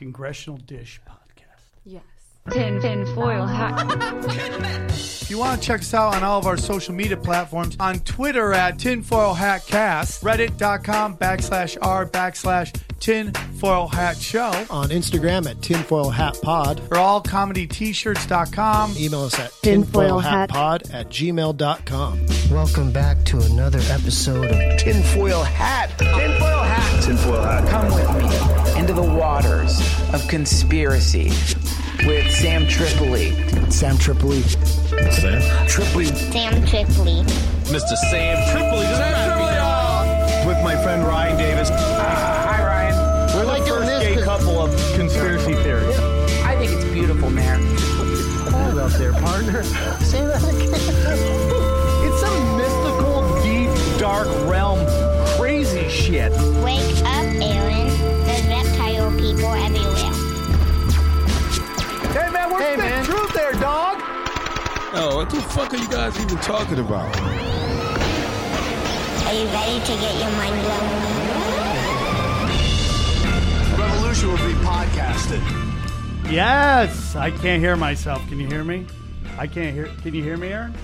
Congressional Dish podcast. Yes. Tin tin foil hat. If you want to check us out on all of our social media platforms, on Twitter at Tinfoil Hat Cast, Reddit.com backslash r backslash Tinfoil Hat Show, on Instagram at tinfoil hat pod. or allcomedyt-shirts.com. Email us at Tinfoil hat. tinfoilhatpod at gmail.com. Welcome back to another episode of tinfoil hat. Tinfoil hat. Tinfoil hat. Come with me into the waters of conspiracy with Sam Tripoli. Sam Tripoli. Sam Tripoli. Sam Tripoli. Mr. Sam Tripoli. with my friend Ryan Davis. Ah, hi, Ryan. We're like doing First this gay 'cause- couple of conspiracy theories. I think it's beautiful, man. Hold up there, partner. Say that again. It's some mystical, deep, dark realm, crazy shit. Wake up, Aaron. There's reptile people everywhere. Hey man, where's Hey, the man. truth there, dog? Oh, what the fuck are you guys even talking about? Are you ready to get your mind blown? Revolution will be podcasted. Yes, I can't hear myself. Can you hear me? I can't hear. Can you hear me, Aaron?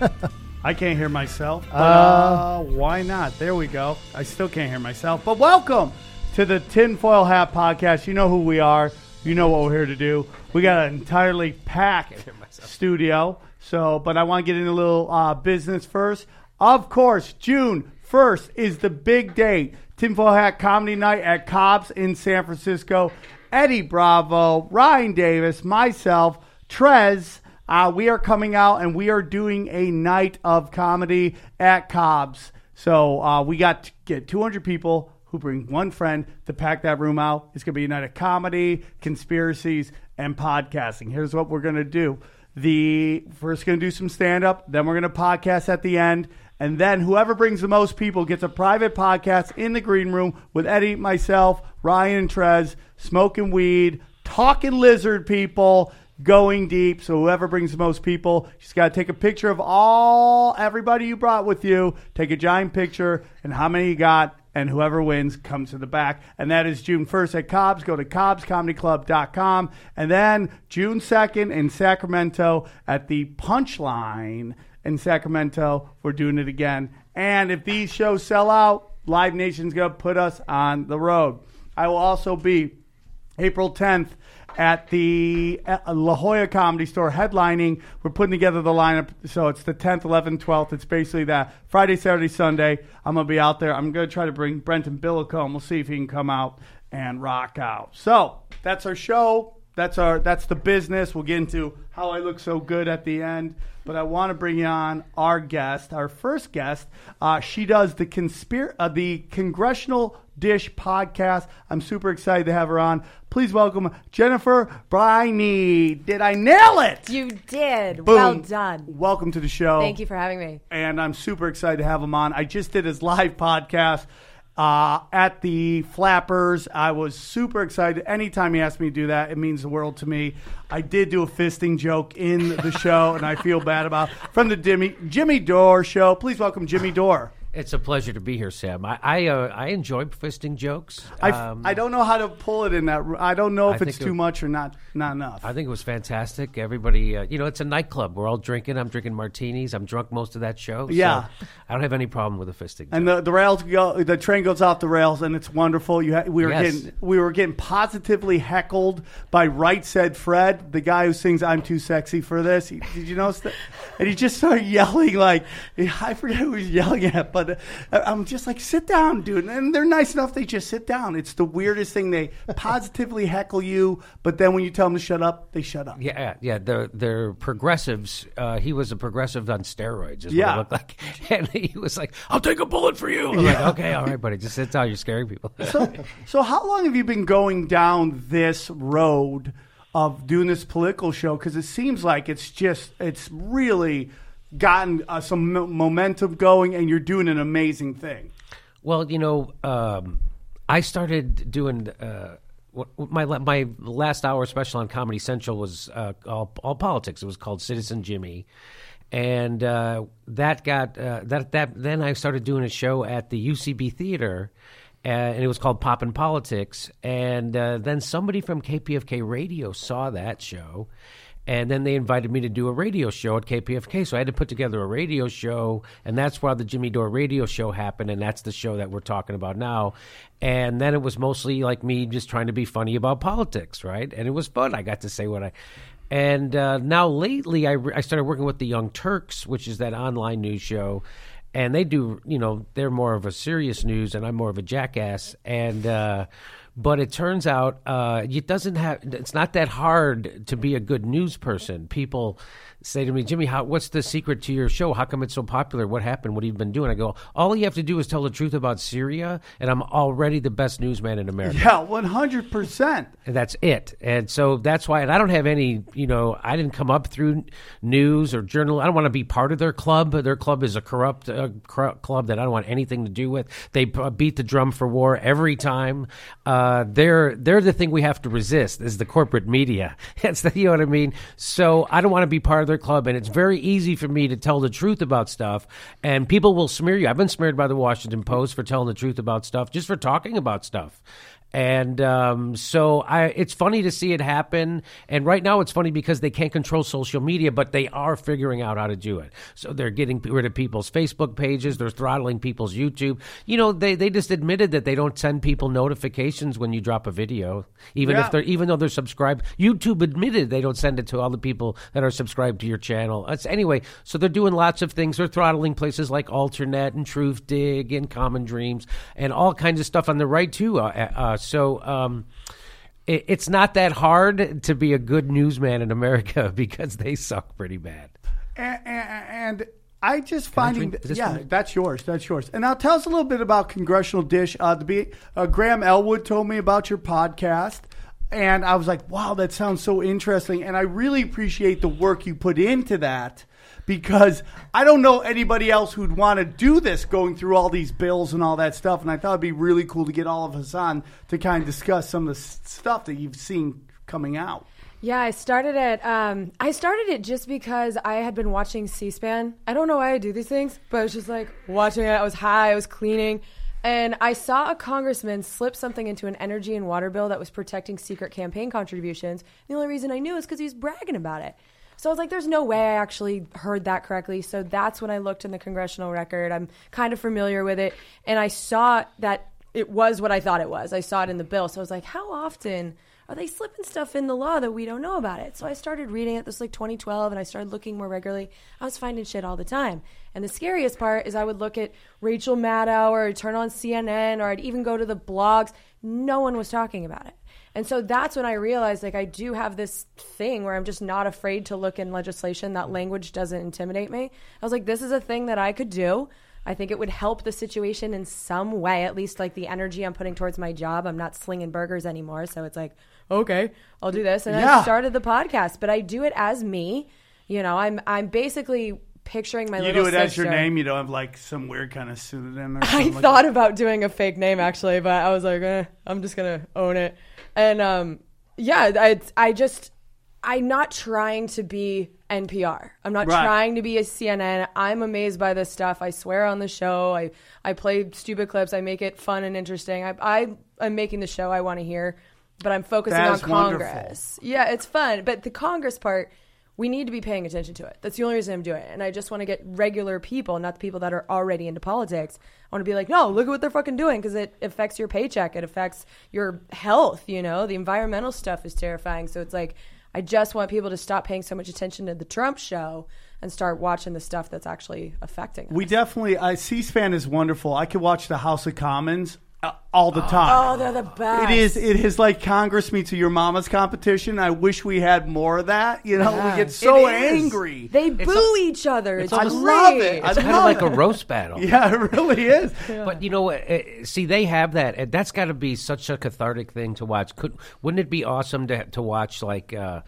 I can't hear myself. But, uh, why not? There we go. I still can't hear myself. But welcome to the Tinfoil Hat Podcast. You know who we are. You know what we're here to do. We got an entirely packed studio. So, but I want to get into a little uh, business first. Of course, June 1st is the big day. Tinfoil Hat Comedy Night at Cobb's in San Francisco. Eddie Bravo, Ryan Davis, myself, Trez. Uh, we are coming out and we are doing a night of comedy at Cobb's. So uh, we got to get 200 people who bring one friend to pack that room out. It's going to be a night of comedy, conspiracies, and podcasting. Here's what we're going to do. The first going to do some stand up, then we're going to podcast at the end, and then whoever brings the most people gets a private podcast in the green room with Eddie, myself, Ryan, and Trez, smoking weed, talking lizard people, going deep. So whoever brings the most people, just got to take a picture of all everybody you brought with you. Take a giant picture and how many you got. And whoever wins comes to the back. And that is June 1st at Cobb's. Go to cobbscomedyclub.com. And then June 2nd in Sacramento at the Punchline in Sacramento. We're doing it again. And if these shows sell out, Live Nation's going to put us on the road. I will also be April 10th at the La Jolla Comedy Store headlining. We're putting together the lineup. So it's the 10th, 11th, 12th. It's basically that Friday, Saturday, Sunday. I'm going to be out there. I'm going to try to bring Brenton Billicombe. We'll see if he can come out and rock out. So that's our show. That's our that's the business. We'll get into how I look so good at the end. But I want to bring on our guest, our first guest. Uh, she does the conspir- uh, the Congressional Dish podcast. I'm super excited to have her on. Please welcome Jennifer Briney. Did I nail it? You did. Boom. Well done. Welcome to the show. Thank you for having me. And I'm super excited to have him on. I just did his live podcast uh, at the Flappers. I was super excited. Anytime he asked me to do that, it means the world to me. I did do a fisting joke in the show, and I feel bad about from the Jimmy Jimmy Dore show. Please welcome Jimmy Dore. It's a pleasure to be here, Sam. I I, uh, I enjoy fisting jokes. I, Um, I don't know how to pull it in that. I don't know if I it's too it- much or not not enough. I think it was fantastic. Everybody, uh, you know, it's a nightclub. We're all drinking. I'm drinking martinis. I'm drunk most of that show. so Yeah. I don't have any problem with a fisting. and joke. the the rails go, the train goes off the rails, and it's wonderful. You ha- we were Yes. getting we were getting positively heckled by Right Said Fred, the guy who sings "I'm Too Sexy for This." He, did you notice that? And he just started yelling like I forget who he was yelling at, but uh, I'm just like, sit down, dude. And they're nice enough; they just sit down. It's the weirdest thing. They positively heckle you, but then when you tell them to shut up, they shut up. yeah, yeah, they're they're progressives. Uh, he was a progressive on steroids. Is Yeah. what it looked like. And he was like, "I'll take a bullet for you." I'm like, "Okay, all right, buddy, just sit down. You're scaring people." so, so how long have you been going down this road of doing this political show? Because it seems like it's just it's really gotten uh, some mo- momentum going, and you're doing an amazing thing. Well, you know, um, I started doing uh, my my last hour special on Comedy Central was uh, all, all politics. It was called Citizen Jimmy, and uh, that got uh, that that then I started doing a show at the UCB Theater. uh, and it was called Poppin' Politics. And uh, then somebody from KPFK Radio saw that show, and then they invited me to do a radio show at KPFK. So I had to put together a radio show, and that's why the Jimmy Dore radio show happened, and that's the show that we're talking about now. And then it was mostly like me just trying to be funny about politics, right? And it was fun. I got to say what I. And uh, now lately, I, I started working with the Young Turks, which is that online news show, and they do, you know, they're more of a serious news, and I'm more of a jackass. And uh, but it turns out uh, it doesn't have. It's not that hard to be a good news person. People say to me, Jimmy, how, what's the secret to your show? How come it's so popular? What happened? What have you been doing? I go, all you have to do is tell the truth about Syria, and I'm already the best newsman in America. Yeah, one hundred percent. And that's it. And so that's why, and I don't have any, you know, I didn't come up through news or journal. I don't want to be part of their club. Their club is a corrupt uh, cor- club that I don't want anything to do with. They uh, beat the drum for war every time. Uh, they're they're the thing we have to resist is the corporate media. That's the, you know what I mean. So I don't want to be part of their club, and it's very easy for me to tell the truth about stuff, and people will smear you. I've been smeared by the Washington Post for telling the truth about stuff, just for talking about stuff. And um, so I, it's funny to see it happen. And right now, it's funny because they can't control social media, but they are figuring out how to do it. So they're getting rid of people's Facebook pages. They're throttling people's YouTube. You know, they, they just admitted that they don't send people notifications when you drop a video, even Yeah. if they're even though they're subscribed. YouTube admitted they don't send it to all the people that are subscribed to your channel. It's, anyway, so they're doing lots of things. They're throttling places like Alternet and Truthdig and Common Dreams and all kinds of stuff on the right too. Uh, uh, so. Um, it, it's not that hard to be a good newsman in America because they suck pretty bad. and, and I just I finding that, is yeah, one? that's yours, that's yours. And now tell us a little bit about Congressional Dish. Uh, be, uh, Graham Elwood told me about your podcast, and I was like, wow, that sounds so interesting. And I really appreciate the work you put into that because I don't know anybody else who'd want to do this, going through all these bills and all that stuff. And I thought it'd be really cool to get all of us on to kind of discuss some of the stuff that you've seen coming out. Yeah, I started it. Um, I started it just because I had been watching C-SPAN. I don't know why I do these things, but I was just like watching it. I was high. I was cleaning, and I saw a congressman slip something into an energy and water bill that was protecting secret campaign contributions. The only reason I knew is because he was bragging about it. So I was like, "There's no way I actually heard that correctly." So that's when I looked in the congressional record. I'm kind of familiar with it, and I saw that it was what I thought it was. I saw it in the bill, so I was like, "How often?" are they slipping stuff in the law that we don't know about it? So I started reading it. This was like 2012, and I started looking more regularly. I was finding shit all the time. And the scariest part is I would look at Rachel Maddow or turn on CNN or I'd even go to the blogs. No one was talking about it. And so that's when I realized like I do have this thing where I'm just not afraid to look in legislation. That language doesn't intimidate me. I was like, this is a thing that I could do. I think it would help the situation in some way, at least like the energy I'm putting towards my job. I'm not slinging burgers anymore. So it's like, okay, I'll do this. And Yeah. I started the podcast, but I do it as me. You know, I'm I'm basically picturing my You do it as your name. You don't have like some weird kind of pseudonym. Or I like thought about doing a fake name actually, but I was like, eh, I'm just gonna own it. And um, yeah, I I just I'm not trying to be NPR. I'm not Right. trying to be a CNN. I'm amazed by this stuff. I swear on the show. I I play stupid clips. I make it fun and interesting. I I am making the show I want to hear, but I'm focusing on is wonderful. Congress. Yeah, it's fun, but the Congress part. We need to be paying attention to it. That's the only reason I'm doing it. And I just want to get regular people, not the people that are already into politics. I want to be like, no, look at what they're fucking doing because it affects your paycheck. It affects your health. You know, the environmental stuff is terrifying. So it's like, I just want people to stop paying so much attention to the Trump show and start watching the stuff that's actually affecting us. We definitely. Uh, C-SPAN is wonderful. I could watch the House of Commons all the time. oh, they're the best. It is. It is like Congress meets a your mama's competition. I wish we had more of that. You know, Yeah. we get so It is. angry. They boo each other. It's, I great. love it. I It's kind of love like a roast battle. Yeah, it really is. But you know what? uh, See, they have that. and That's got to be such a cathartic thing to watch. Could wouldn't it be awesome to to watch like uh,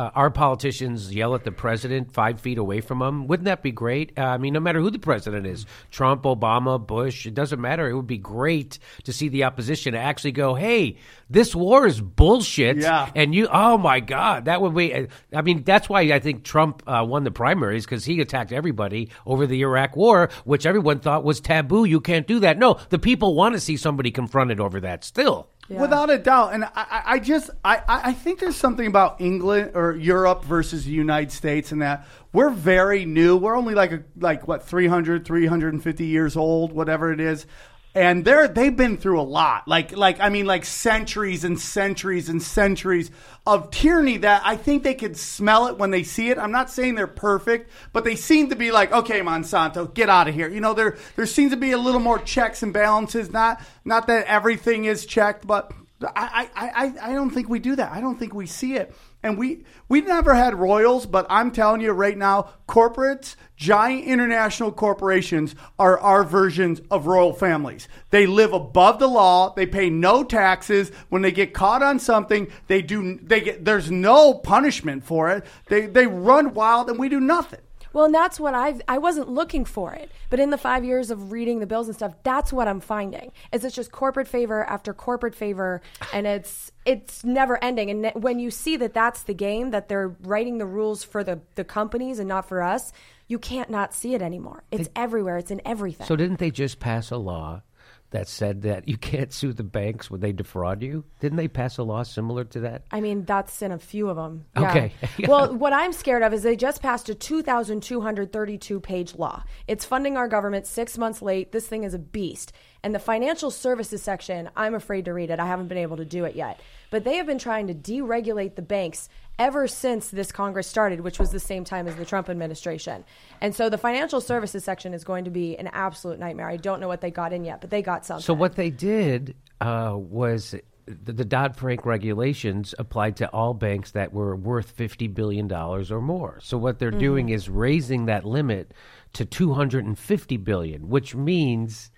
uh, our politicians yell at the president five feet away from them? Wouldn't that be great? Uh, I mean, no matter who the president is, Trump, Obama, Bush, it doesn't matter. It would be great to see the opposition actually go, "Hey, this war is bullshit," Yeah. and you, oh my god, that would be. I mean, that's why I think Trump uh, won the primaries because he attacked everybody over the Iraq War, which everyone thought was taboo. You can't do that. No, the people want to see somebody confronted over that. Still, Without a doubt, and I, I just I, I I think there's something about England or Europe versus the United States, and that we're very new. We're only like a, like what 300, 350 years old, whatever it is, and they're they've been through a lot. Like like I mean like centuries and centuries and centuries of tyranny that I think they could smell it when they see it. I'm not saying they're perfect, but they seem to be like, okay, Monsanto, get out of here. You know, there there seems to be a little more checks and balances. Not not that everything is checked, but I I, I, I don't think we do that. I don't think we see it. And we we never had royals, but I'm telling you right now, corporates, giant international corporations are our versions of royal families. They live above the law. They pay no taxes. When they get caught on something, they do they get there's no punishment for it. They they run wild and we do nothing. Well, and that's what I've, I wasn't looking for it. But in the five years of reading the bills and stuff, that's what I'm finding. Is it's just corporate favor after corporate favor, and it's it's never ending. And when you see that that's the game, that they're writing the rules for the, the companies and not for us, you can't not see it anymore. It's everywhere. It's in everything. so didn't they just pass a law that said that you can't sue the banks when they defraud you? Didn't they pass a law similar to that? I mean, that's in a few of them. Okay. well, what I'm scared of is they just passed a 2,232 page law. It's funding our government six months late. This thing is a beast. And the financial services section, I'm afraid to read it. I haven't been able to do it yet. But they have been trying to deregulate the banks ever since this Congress started, which was the same time as the Trump administration. And so the financial services section is going to be an absolute nightmare. I don't know what they got in yet, but they got something. So what they did uh, was the, the Dodd Frank regulations applied to all banks that were worth fifty billion dollars or more. So what they're doing is raising that limit to two hundred and fifty billion, which means.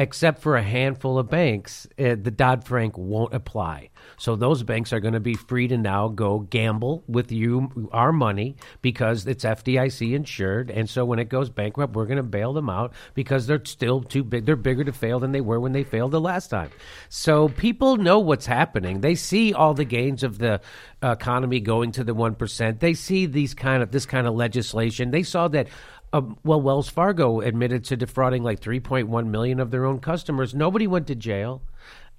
Except for a handful of banks, uh, the Dodd Frank won't apply. So those banks are going to be free to now go gamble with you, our money, because it's FDIC insured. And so when it goes bankrupt, we're going to bail them out because they're still too big. They're bigger to fail than they were when they failed the last time. So people know what's happening. They see all the gains of the economy going to the one percent. They see these kind of this kind of legislation. They saw that. Um, well, Wells Fargo admitted to defrauding like 3.1 million of their own customers. Nobody went to jail.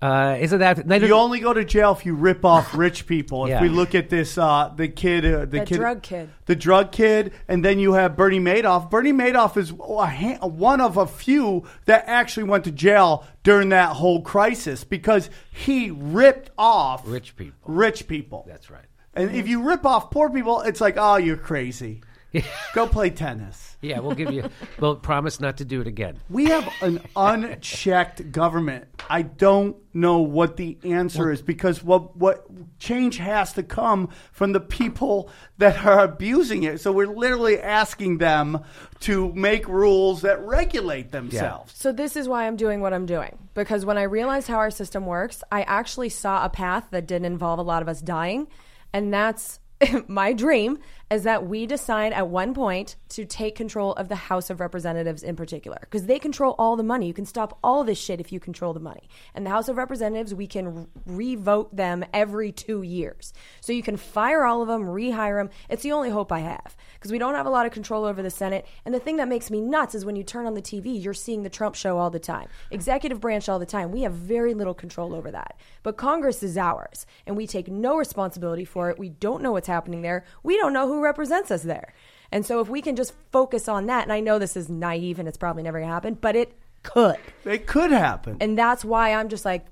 Uh, isn't that? They You only go to jail if you rip off rich people. If Yeah. we look at this, uh, the kid, uh, the, The kid, drug kid. the drug kid, and then you have Bernie Madoff. Bernie Madoff is a ha- one of a few that actually went to jail during that whole crisis because he ripped off Rich people. Rich people. That's right. And if you rip off poor people, it's like, oh, you're crazy. Go play tennis. Yeah, we'll give you. We'll promise not to do it again. We have an unchecked government. I don't know what the answer is because what what change has to come from the people that are abusing it. So we're literally asking them to make rules that regulate themselves. So this is why I'm doing what I'm doing because when I realized how our system works, I actually saw a path that didn't involve a lot of us dying, and that's my dream is that we decide at one point to take control of the House of Representatives in particular because they control all the money. You can stop all this shit if you control the money. And the House of Representatives, we can re-vote them every 2 years. So you can fire all of them, rehire them. It's the only hope I have because we don't have a lot of control over the Senate. And the thing that makes me nuts is when you turn on the TV, you're seeing the Trump show all the time, executive branch all the time. We have very little control over that. But Congress is ours, and we take no responsibility for it. We don't know what's happening there. We don't know who represents us there. And so if we can just focus on that, and I know this is naive and it's probably never going to happen, but it could. It could happen. And that's why I'm just like,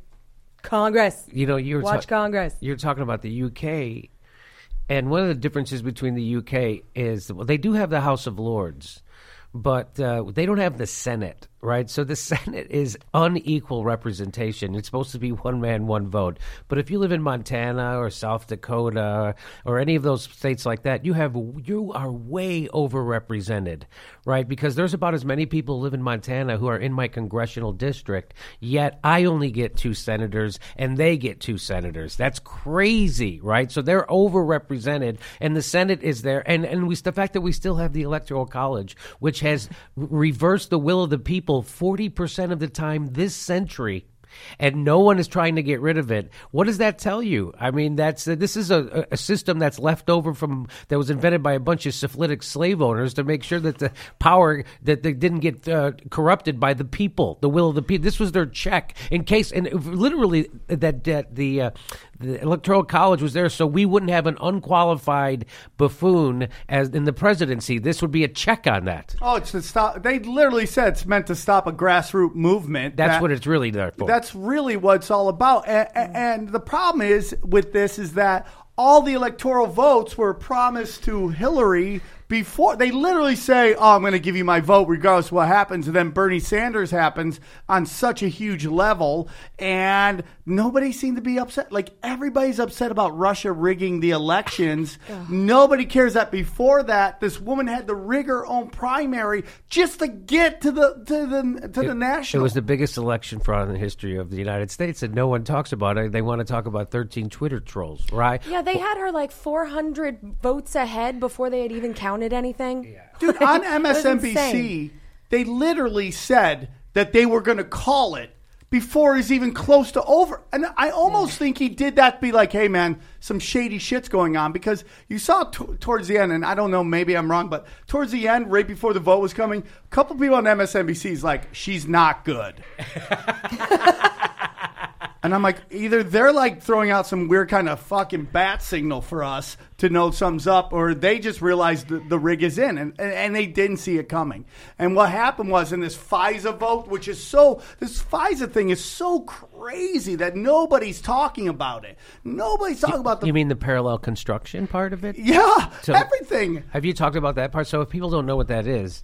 Congress. You know, you're Watch Congress. You're talking about the UK, and one of the differences between the UK is well, they do have the House of Lords, but uh, they don't have the Senate, right? So the Senate is unequal representation. It's supposed to be one man, one vote. But if you live in Montana or South Dakota or any of those states like that, you have you are way overrepresented, right? Because there's about as many people who live in Montana who are in my congressional district, yet I only get two senators and they get two senators. That's crazy, right? So they're overrepresented, and the Senate is there, and and we the fact that we still have the Electoral College, which has reversed the will of the people forty percent of the time this century. and no one is trying to get rid of it. What does that tell you? I mean, that's uh, this is a, a system that's left over from that was invented by a bunch of syphilitic slave owners to make sure that the power that they didn't get uh, corrupted by the people, the will of the people. This was their check in case, and literally that that the. Uh, the electoral college was there so we wouldn't have an unqualified buffoon as in the presidency this would be a check on that Oh, it's to stop. They literally said it's meant to stop a grassroots movement. that's that- what it's really there for That's really what it's all about. And, and the problem is with this is that all the electoral votes were promised to Hillary before they literally say, "Oh, I'm going to give you my vote regardless of what happens." And then Bernie Sanders happens on such a huge level, and nobody seemed to be upset. Like everybody's upset about Russia rigging the elections. nobody cares that before that this woman had to rig her own primary just to get to the to the to the national. It was the biggest election fraud in the history of the United States, and no one talks about it. They want to talk about 13 Twitter trolls, right? Yeah, they had her like 400 votes ahead before they had even counted anything. Dude, on MSNBC, they literally said that they were going to call it before he's even close to over. And I almost think he did that to be like, hey, man, some shady shit's going on. Because you saw t- towards the end, and I don't know, maybe I'm wrong, but towards the end, right before the vote was coming, a couple people on MSNBC is like, she's not good. And I'm like, either they're like throwing out some weird kind of fucking bat signal for us to know something's up, or they just realized the, the rig is in, and, and they didn't see it coming. And what happened was in this FISA vote, which is so this FISA thing is so crazy that nobody's talking about it. Nobody's talking about the You mean the parallel construction part of it? yeah So- everything. Have you talked about that part? So if people don't know what that is,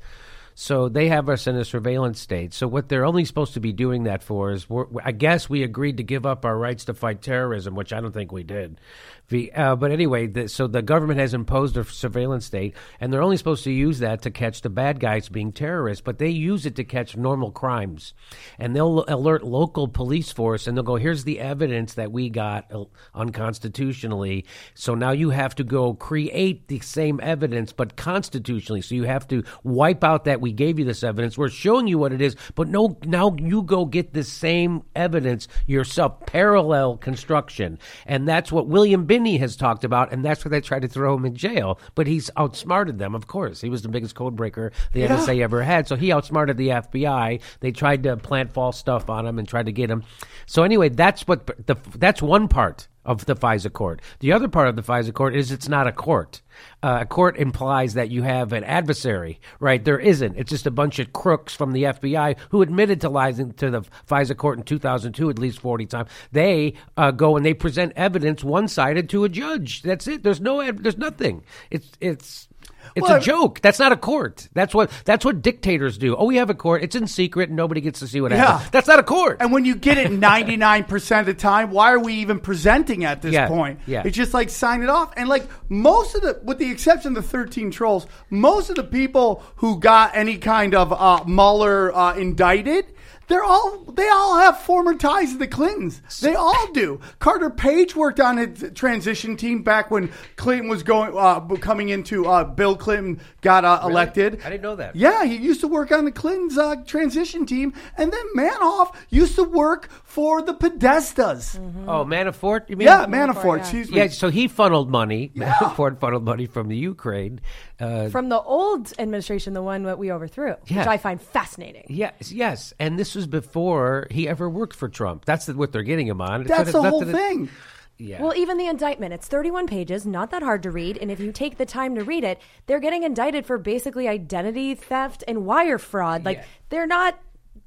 so they have us in a surveillance state. So what they're only supposed to be doing that for is, I guess we agreed to give up our rights to fight terrorism, which I don't think we did. The, uh, but anyway, the, so the government has imposed a surveillance state, and they're only supposed to use that to catch the bad guys being terrorists. But they use it to catch normal crimes, and they'll alert local police force, and they'll go, "Here's the evidence that we got uh, unconstitutionally. So now you have to go create the same evidence, but constitutionally. So you have to wipe out that we gave you this evidence. We're showing you what it is, but no, now you go get the same evidence yourself. Parallel construction, and that's what William Binney has talked about, and that's why they tried to throw him in jail. But he's outsmarted them, of course. He was the biggest code breaker the NSA ever had, so he outsmarted the FBI. They tried to plant false stuff on him and tried to get him. So anyway, that's what the that's one part of the FISA court. The other part of the FISA court is it's not a court. Uh, a court implies that you have an adversary, right? There isn't. It's just a bunch of crooks from the FBI who admitted to lying to the FISA court in 2002 at least 40 times. They uh, go and they present evidence one sided to a judge. That's it. There's no. There's nothing. It's it's. It's Well, a joke. That's not a court. That's what that's what dictators do. Oh, we have a court. It's in secret. and Nobody gets to see what Yeah. happens. That's not a court. And when you get it 99% of the time, why are we even presenting at this Yeah, point? yeah. It's just like sign it off. And like most of the, with the exception of the 13 trolls, most of the people who got any kind of uh, Mueller uh, indicted, they're all they all have former ties to the Clintons. They all do. Carter Page worked on a transition team back when Clinton was going uh, coming into uh, Bill Clinton got uh, elected. I didn't know that. Yeah, he used to work on the Clintons' uh, transition team, and then Manoff used to work for the Podestas. Oh, Manafort? You mean? Yeah, Manafort. Excuse me. Yeah, so he funneled money. Manafort funneled money from the Ukraine. Uh, From the old administration, the one that we overthrew, which Yeah. I find fascinating. yes, yes, and this was before he ever worked for Trump. That's what they're getting him on. It's That's the whole nothing to- thing. Yeah. Well, even the indictment, it's 31 pages, not that hard to read. And if you take the time to read it, they're getting indicted for basically identity theft and wire fraud. Like, they're not,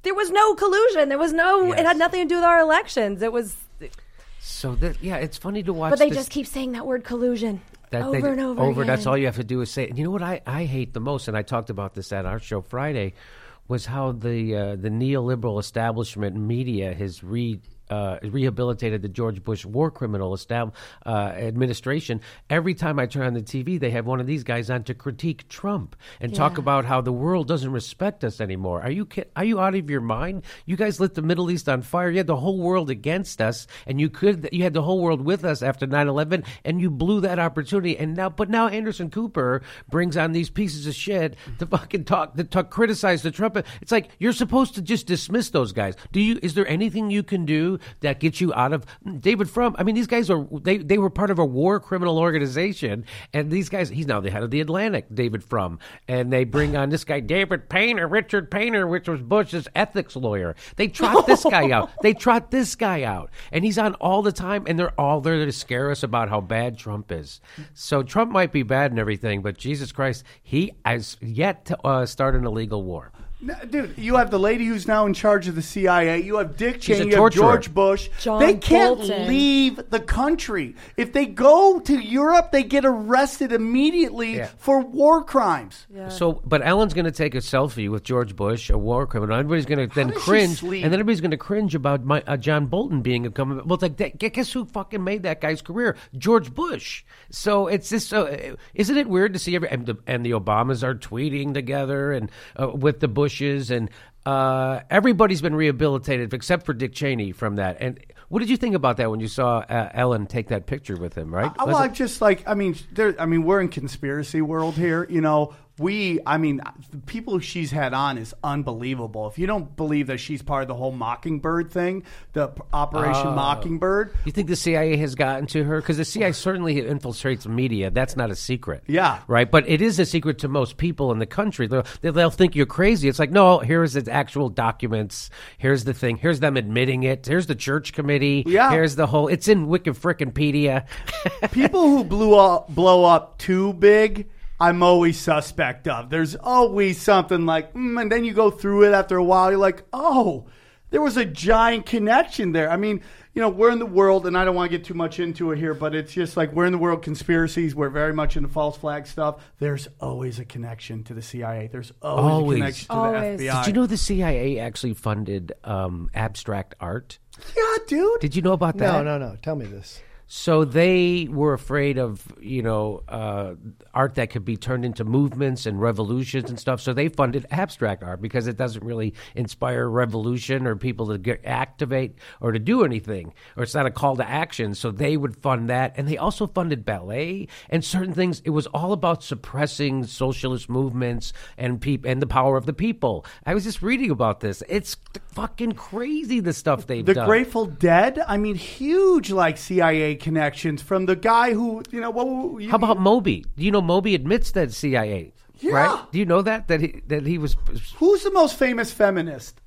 there was no collusion. There was no, it had nothing to do with our elections. It was, so that yeah, it's funny to watch. but they this- just keep saying that word collusion that over they- and over. Over. That's all you have to do is say. it. And you know what I, I hate the most, and I talked about this at our show Friday, was how the uh, the neoliberal establishment media has re uh, rehabilitated the George Bush war criminal estab- uh, administration. Every time I turn on the TV, they have one of these guys on to critique Trump and talk about how the world doesn't respect us anymore. Are you are you out of your mind? You guys lit the Middle East on fire. You had the whole world against us, and you could you had the whole world with us after 9-11, and you blew that opportunity. And now, but now Anderson Cooper brings on these pieces of shit to fucking talk to talk criticize the Trump. It's like you're supposed to just dismiss those guys. Do you? Is there anything you can do that gets you out of David Frum? I mean, these guys are they they were part of a war criminal organization, and these guys. He's now the head of the Atlantic, David Frum, and they bring on this guy David Painter, Richard Painter, which was Bush's ethics lawyer. They trot this guy out. They trot this guy out, and he's on all the time, and they're all there to scare us about how bad Trump is. So Trump might be bad and everything, but Jesus Christ, he has yet to uh, start an illegal war. No, Dude, you have the lady who's now in charge of the CIA. You have Dick She's Cheney. You have. George Bush. John they can't Bolton. leave the country. If they go to Europe, they get arrested immediately Yeah. for war crimes. So, but Ellen's going to take a selfie with George Bush, a war criminal. Everybody's going to then cringe, and then everybody's going to cringe about my, uh, John Bolton being a coming. Well, it's like that, guess who fucking made that guy's career? George Bush. So it's just so. Uh, isn't it weird to see every and the, and the Obamas are tweeting together and uh, with the Bushes and. Uh, everybody's been rehabilitated except for Dick Cheney from that. And what did you think about that when you saw uh, Ellen take that picture with him? Right? Uh, well, it- just like I mean, there. I mean, we're in conspiracy world here. You know, we. I mean, the people she's had on is unbelievable. If you don't believe that she's part of the whole Mockingbird thing, the Operation Oh. Mockingbird. You think the CIA has gotten to her? Because the CIA certainly infiltrates media. That's not a secret. Yeah. Right? But it is a secret to most people in the country. They'll, they'll think you're crazy. It's like, no, here's the actual documents. Here's the thing. Here's them admitting it. Here's the church committee. Yeah. Here's the whole. It's in Wikipedia. people who blew up, blow up too big, I'm always suspect of. There's always something like, mm, and then you go through it after a while, you're like, oh, there was a giant connection there. I mean, you know, we're in the world, and I don't want to get too much into it here, but it's just like we're in the world conspiracies. We're very much into false flag stuff. There's always a connection to the CIA. There's always, Always. a connection to Always. the FBI. Did you know the CIA actually funded um, abstract art? Yeah, dude. Did you know about that? No, no, no. Tell me this. So they were afraid of, you know, uh, art that could be turned into movements and revolutions and stuff. So they funded abstract art because it doesn't really inspire revolution or people to get activate or to do anything, or it's not a call to action. So they would fund that, and they also funded ballet and certain things. It was all about suppressing socialist movements and peop- and the power of the people. I was just reading about this. It's fucking crazy the stuff they've The done. The Grateful Dead, I mean, huge like CIA connections from the guy who, you know, what? You, How about Moby? Do you know Moby admits that CIA? Yeah. Right? Do you know that that he that he was who's the most famous feminist?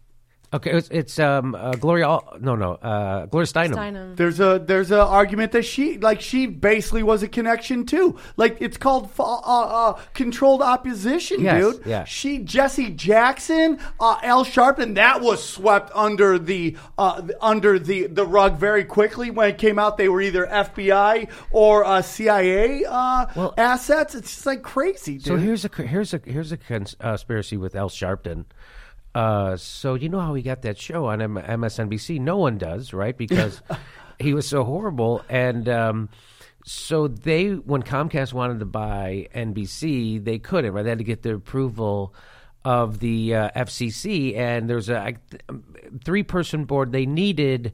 Okay? It's, it's um uh, Gloria. Al- No, no, uh, Gloria Steinem. Steinem. There's a there's a argument that she like she basically was a connection too. Like it's called uh, uh, controlled opposition, Yes, dude. yeah. She Jesse Jackson, uh, Al Sharpton, that was swept under the uh, under the the rug very quickly when it came out. They were either FBI or uh, CIA uh, Well- assets. It's just like crazy, dude. So here's a here's a here's a cons- uh, conspiracy with Al Sharpton. Uh, so you know how he got that show on M- MSNBC? No one does, right? Because he was so horrible. And um, so they, when Comcast wanted to buy NBC, they couldn't. Right? They had to get the approval of the uh, FCC, and there's a three person board. They needed.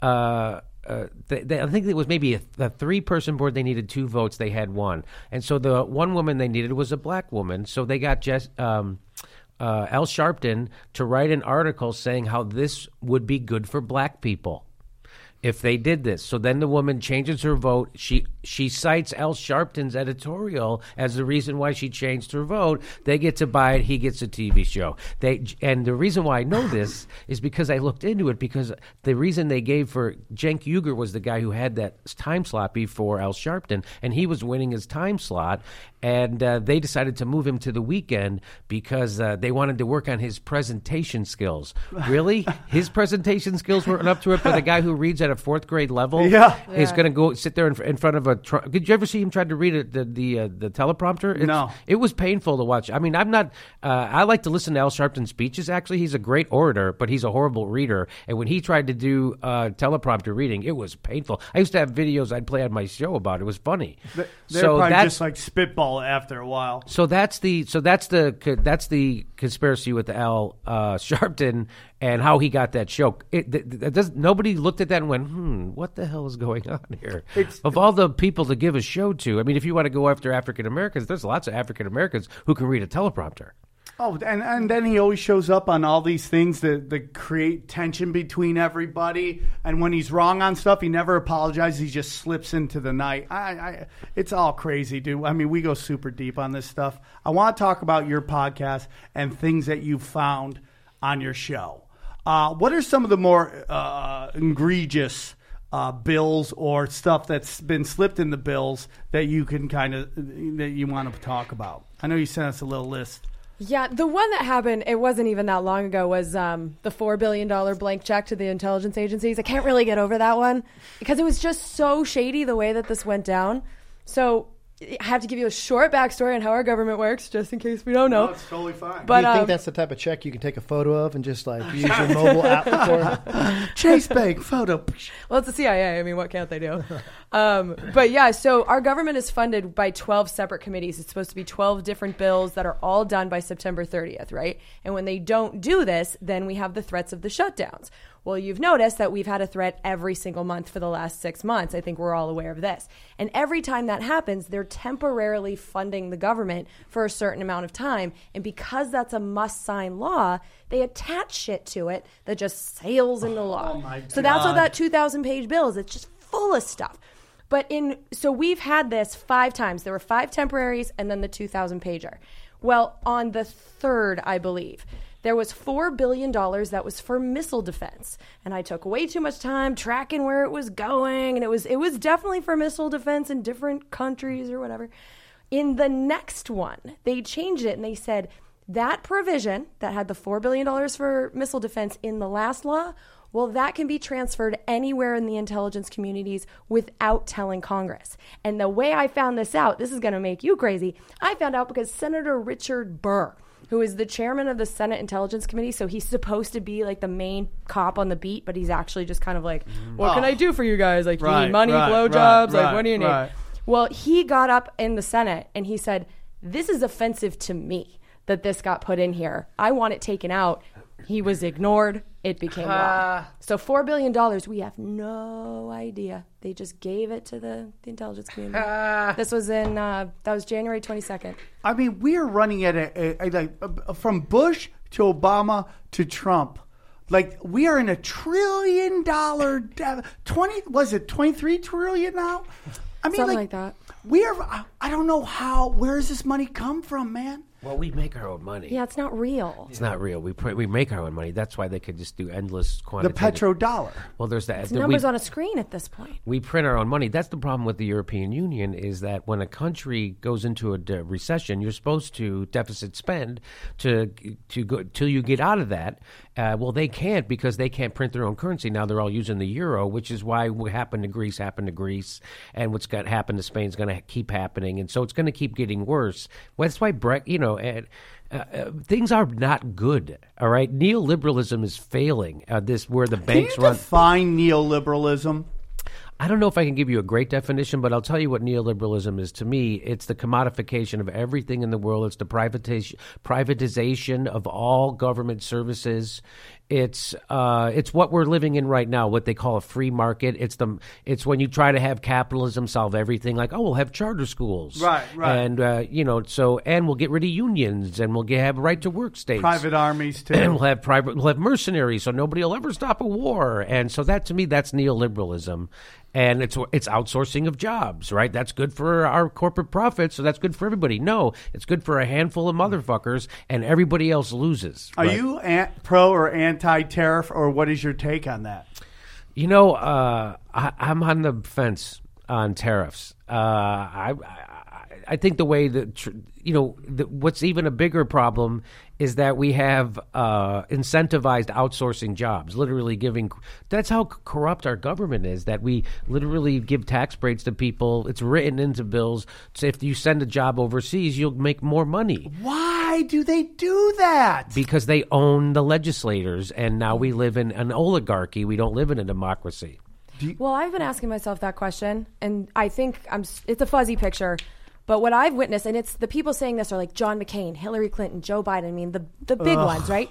Uh, uh, they, they, I think it was maybe a, a three-person board. They needed two votes. They had one, and so the one woman they needed was a black woman. So they got Jess, um, uh, Al Sharpton to write an article saying how this would be good for black people if they did this. So then the woman changes her vote. She she cites Al Sharpton's editorial as the reason why she changed her vote. They get to buy it. He gets a TV show. They and the reason why I know this is because I looked into it because the reason they gave for Cenk Uygur was the guy who had that time slot before Al Sharpton, and he was winning his time slot. And uh, they decided to move him to the weekend because uh, they wanted to work on his presentation skills. Really, his presentation skills weren't up to it. But the guy who reads at a fourth grade level. Yeah. He's Yeah. going to go sit there in, in front of a. Tr- Did you ever see him try to read it, the the uh, the teleprompter? It's, No. It was painful to watch. I mean, I'm not. Uh, I like to listen to Al Sharpton's speeches. Actually, he's a great orator, but he's a horrible reader. And when he tried to do uh, teleprompter reading, it was painful. I used to have videos I'd play on my show about it. It was funny. They're so probably that's just like spitball after a while. so that's the so that's the that's the conspiracy with Al uh, Sharpton and how he got that show. It, th- th- does, nobody looked at that and went, "Hmm, what the hell is going on here?" It's- of all the people to give a show to, I mean, if you want to go after African Americans, there's lots of African Americans who can read a teleprompter. Oh, and, and then he always shows up on all these things that, that create tension between everybody. And when he's wrong on stuff, he never apologizes. He just slips into the night. I, I, it's all crazy, dude. I mean, we go super deep on this stuff. I want to talk about your podcast and things that you found on your show. Uh, what are some of the more uh, egregious uh, bills or stuff that's been slipped in the bills that you can kind of that you want to talk about? I know you sent us a little list. Yeah, the one that happened, it wasn't even that long ago, was um, the $4 billion blank check to the intelligence agencies. I can't really get over that one because it was just so shady the way that this went down. So I have to give you a short backstory on how our government works, just in case we don't know. it's totally fine. But Do you think um, that's the type of check you can take a photo of and just like use your mobile app for? Chase Bank photo. Well, it's the CIA. I mean, what can't they do? um, but yeah, so our government is funded by 12 separate committees. It's supposed to be 12 different bills that are all done by September 30th, right? And when they don't do this, then we have the threats of the shutdowns. Well, you've noticed that we've had a threat every single month for the last six months. I think we're all aware of this. And every time that happens, they're temporarily funding the government for a certain amount of time. And because that's a must sign law, they attach shit to it that just sails into law. Oh so that's what that 2,000 page bill is. It's just full of stuff. But in so we've had this five times. There were five temporaries and then the 2,000 pager. Well, on the third, I believe, there was $4 billion that was for missile defense. And I took way too much time tracking where it was going. And it was, it was definitely for missile defense in different countries or whatever. In the next one, they changed it and they said that provision that had the $4 billion for missile defense in the last law, well, that can be transferred anywhere in the intelligence communities without telling Congress. And the way I found this out, this is going to make you crazy. I found out because Senator Richard Burr, who is the chairman of the Senate Intelligence Committee, so he's supposed to be like the main cop on the beat, but he's actually just kind of like, what can Oh. I do for you guys? Like, you need money, right, blowjobs? right, like, right, what do you need? right. Well, he got up in the Senate and he said, This is offensive to me that this got put in here. I want it taken out. He was ignored. It became law. So $4 billion, we have no idea. They just gave it to the, the intelligence community. this was in, uh, that was January 22nd. I mean, we are running at a, a, a like uh, from Bush to Obama to Trump. Like we are in a trillion dollar debt. Twenty was it twenty three trillion now? I mean, Something like, like that. We are. I- I don't know how. Where does this money come from, man? Well, we make our own money. Yeah, it's not real. It's not real. We pr- we make our own money. That's why they could just do endless The quantitative. petrodollar. Well, there's that. It's the- we- numbers on a screen at this point. we print our own money. That's the problem with the European Union is that when a country goes into a de- recession, you're supposed to deficit spend to to go till you get out of that. Uh, well, they can't because they can't print their own currency now. They're all using the euro, which is why what happened to Greece happened to Greece, and what's got happened to Spain is going to keep happening, and so it's going to keep getting worse. Well, that's why Brett, you know. And, uh, uh, things are not good. All right, neoliberalism is failing. Uh, this where the Can banks you run. define neoliberalism? I don't know if I can give you a great definition, but I'll tell you what neoliberalism is to me. It's the commodification of everything in the world. It's the privatization privatization of all government services. It's uh, it's what we're living in right now, what they call a free market. It's the it's when you try to have capitalism solve everything. Like, oh, we'll have charter schools, Right, right. and uh, you know, so and we'll get rid of unions, and we'll get, have right to work states, Private armies too. and we'll have private, we'll have mercenaries, so nobody will ever stop a war. And so that to me, that's neoliberalism, and it's it's outsourcing of jobs, right? That's good for our corporate profits, so that's good for everybody. No, it's good for a handful of motherfuckers, and everybody else loses. Are right? you pro or anti-tariff, or what is your take on that? You know, uh, I, I'm on the fence on tariffs. Uh, I, I, I think the way that tr- you know the, what's even a bigger problem is that we have uh, incentivized outsourcing jobs, literally giving. That's how corrupt our government is. That we literally give tax breaks to people. It's written into bills. So if you send a job overseas, you'll make more money Why do they do that? because they own the legislators, and now we live in an oligarchy. We don't live in a democracy. Well, I've been asking myself that question, and I think I'm. It's a fuzzy picture, but what I've witnessed, and it's the people saying this are like John McCain, Hillary Clinton, Joe Biden. I mean, the the big Ugh. ones, right?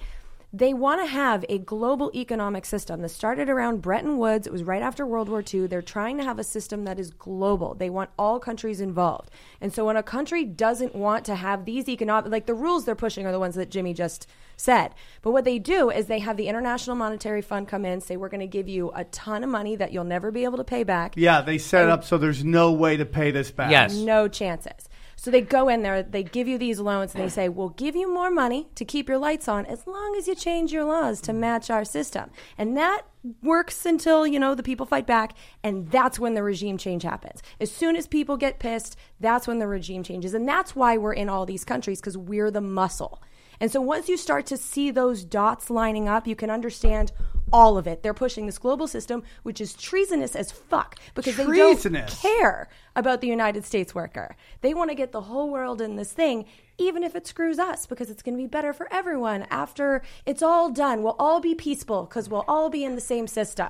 They want to have a global economic system that started around Bretton Woods. It was right after World War II. They're trying to have a system that is global. They want all countries involved. And so when a country doesn't want to have these economic, like the rules they're pushing are the ones that Jimmy just said. But what they do is they have the International Monetary Fund come in, say, we're going to give you a ton of money that you'll never be able to pay back. Yeah, they set it up so there's no way to pay this back. Yes. No chances. So they go in there, they give you these loans, and they say, We'll give you more money to keep your lights on as long as you change your laws to match our system. And that works until, you know, the people fight back, and that's when the regime change happens. As soon as people get pissed, that's when the regime changes. And that's why we're in all these countries, because we're the muscle. And so once you start to see those dots lining up, you can understand all of it. They're pushing this global system, which is treasonous as fuck because they don't care about the United States worker. They want to get the whole world in this thing, even if it screws us, because it's going to be better for everyone. After it's all done, we'll all be peaceful because we'll all be in the same system.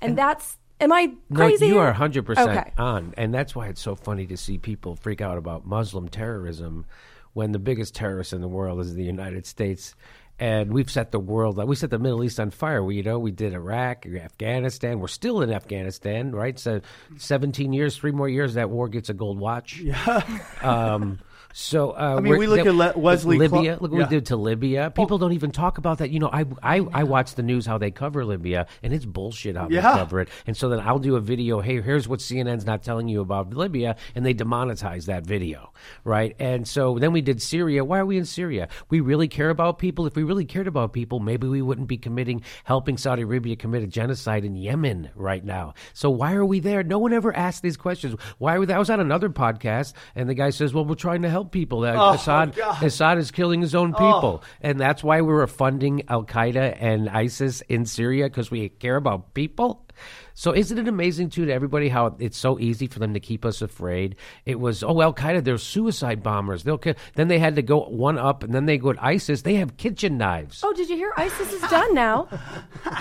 And that's, am I crazy? No, you here? are 100% Okay. on. And that's why it's so funny to see people freak out about Muslim terrorism when the biggest terrorist in the world is the United States. And we've set the world, we set the Middle East on fire. We, you know, we did Iraq, Afghanistan. We're still in Afghanistan, right? So 17 years, three more years, that war gets a gold watch. Yeah. Um, so uh, I mean, we're- look that- at Le- Wesley Libya. Look what Yeah. we did to Libya. People don't even talk about that. You know, I, I I watch the news how they cover Libya, and it's bullshit how Yeah. they cover it. And so then I'll do a video. Hey, here's what CNN's not telling you about Libya, and they demonetize that video, right? And so then we did Syria. Why are we in Syria? We really care about people. If we really cared about people, maybe we wouldn't be committing, helping Saudi Arabia commit a genocide in Yemen right now. So why are we there? No one ever asked these questions. Why are we there? I was on another podcast, and the guy says, "Well, we're trying to help people. Uh, Oh, Assad, Assad is killing his own Oh. people." And that's why we were funding Al Qaeda and ISIS in Syria because we care about people. So isn't it amazing too to everybody how it's so easy for them to keep us afraid? It was oh Al Qaeda, they're suicide bombers. They'll. Then they had to go one up, and then they go to ISIS. They have kitchen knives. Oh, did you hear? ISIS is done now.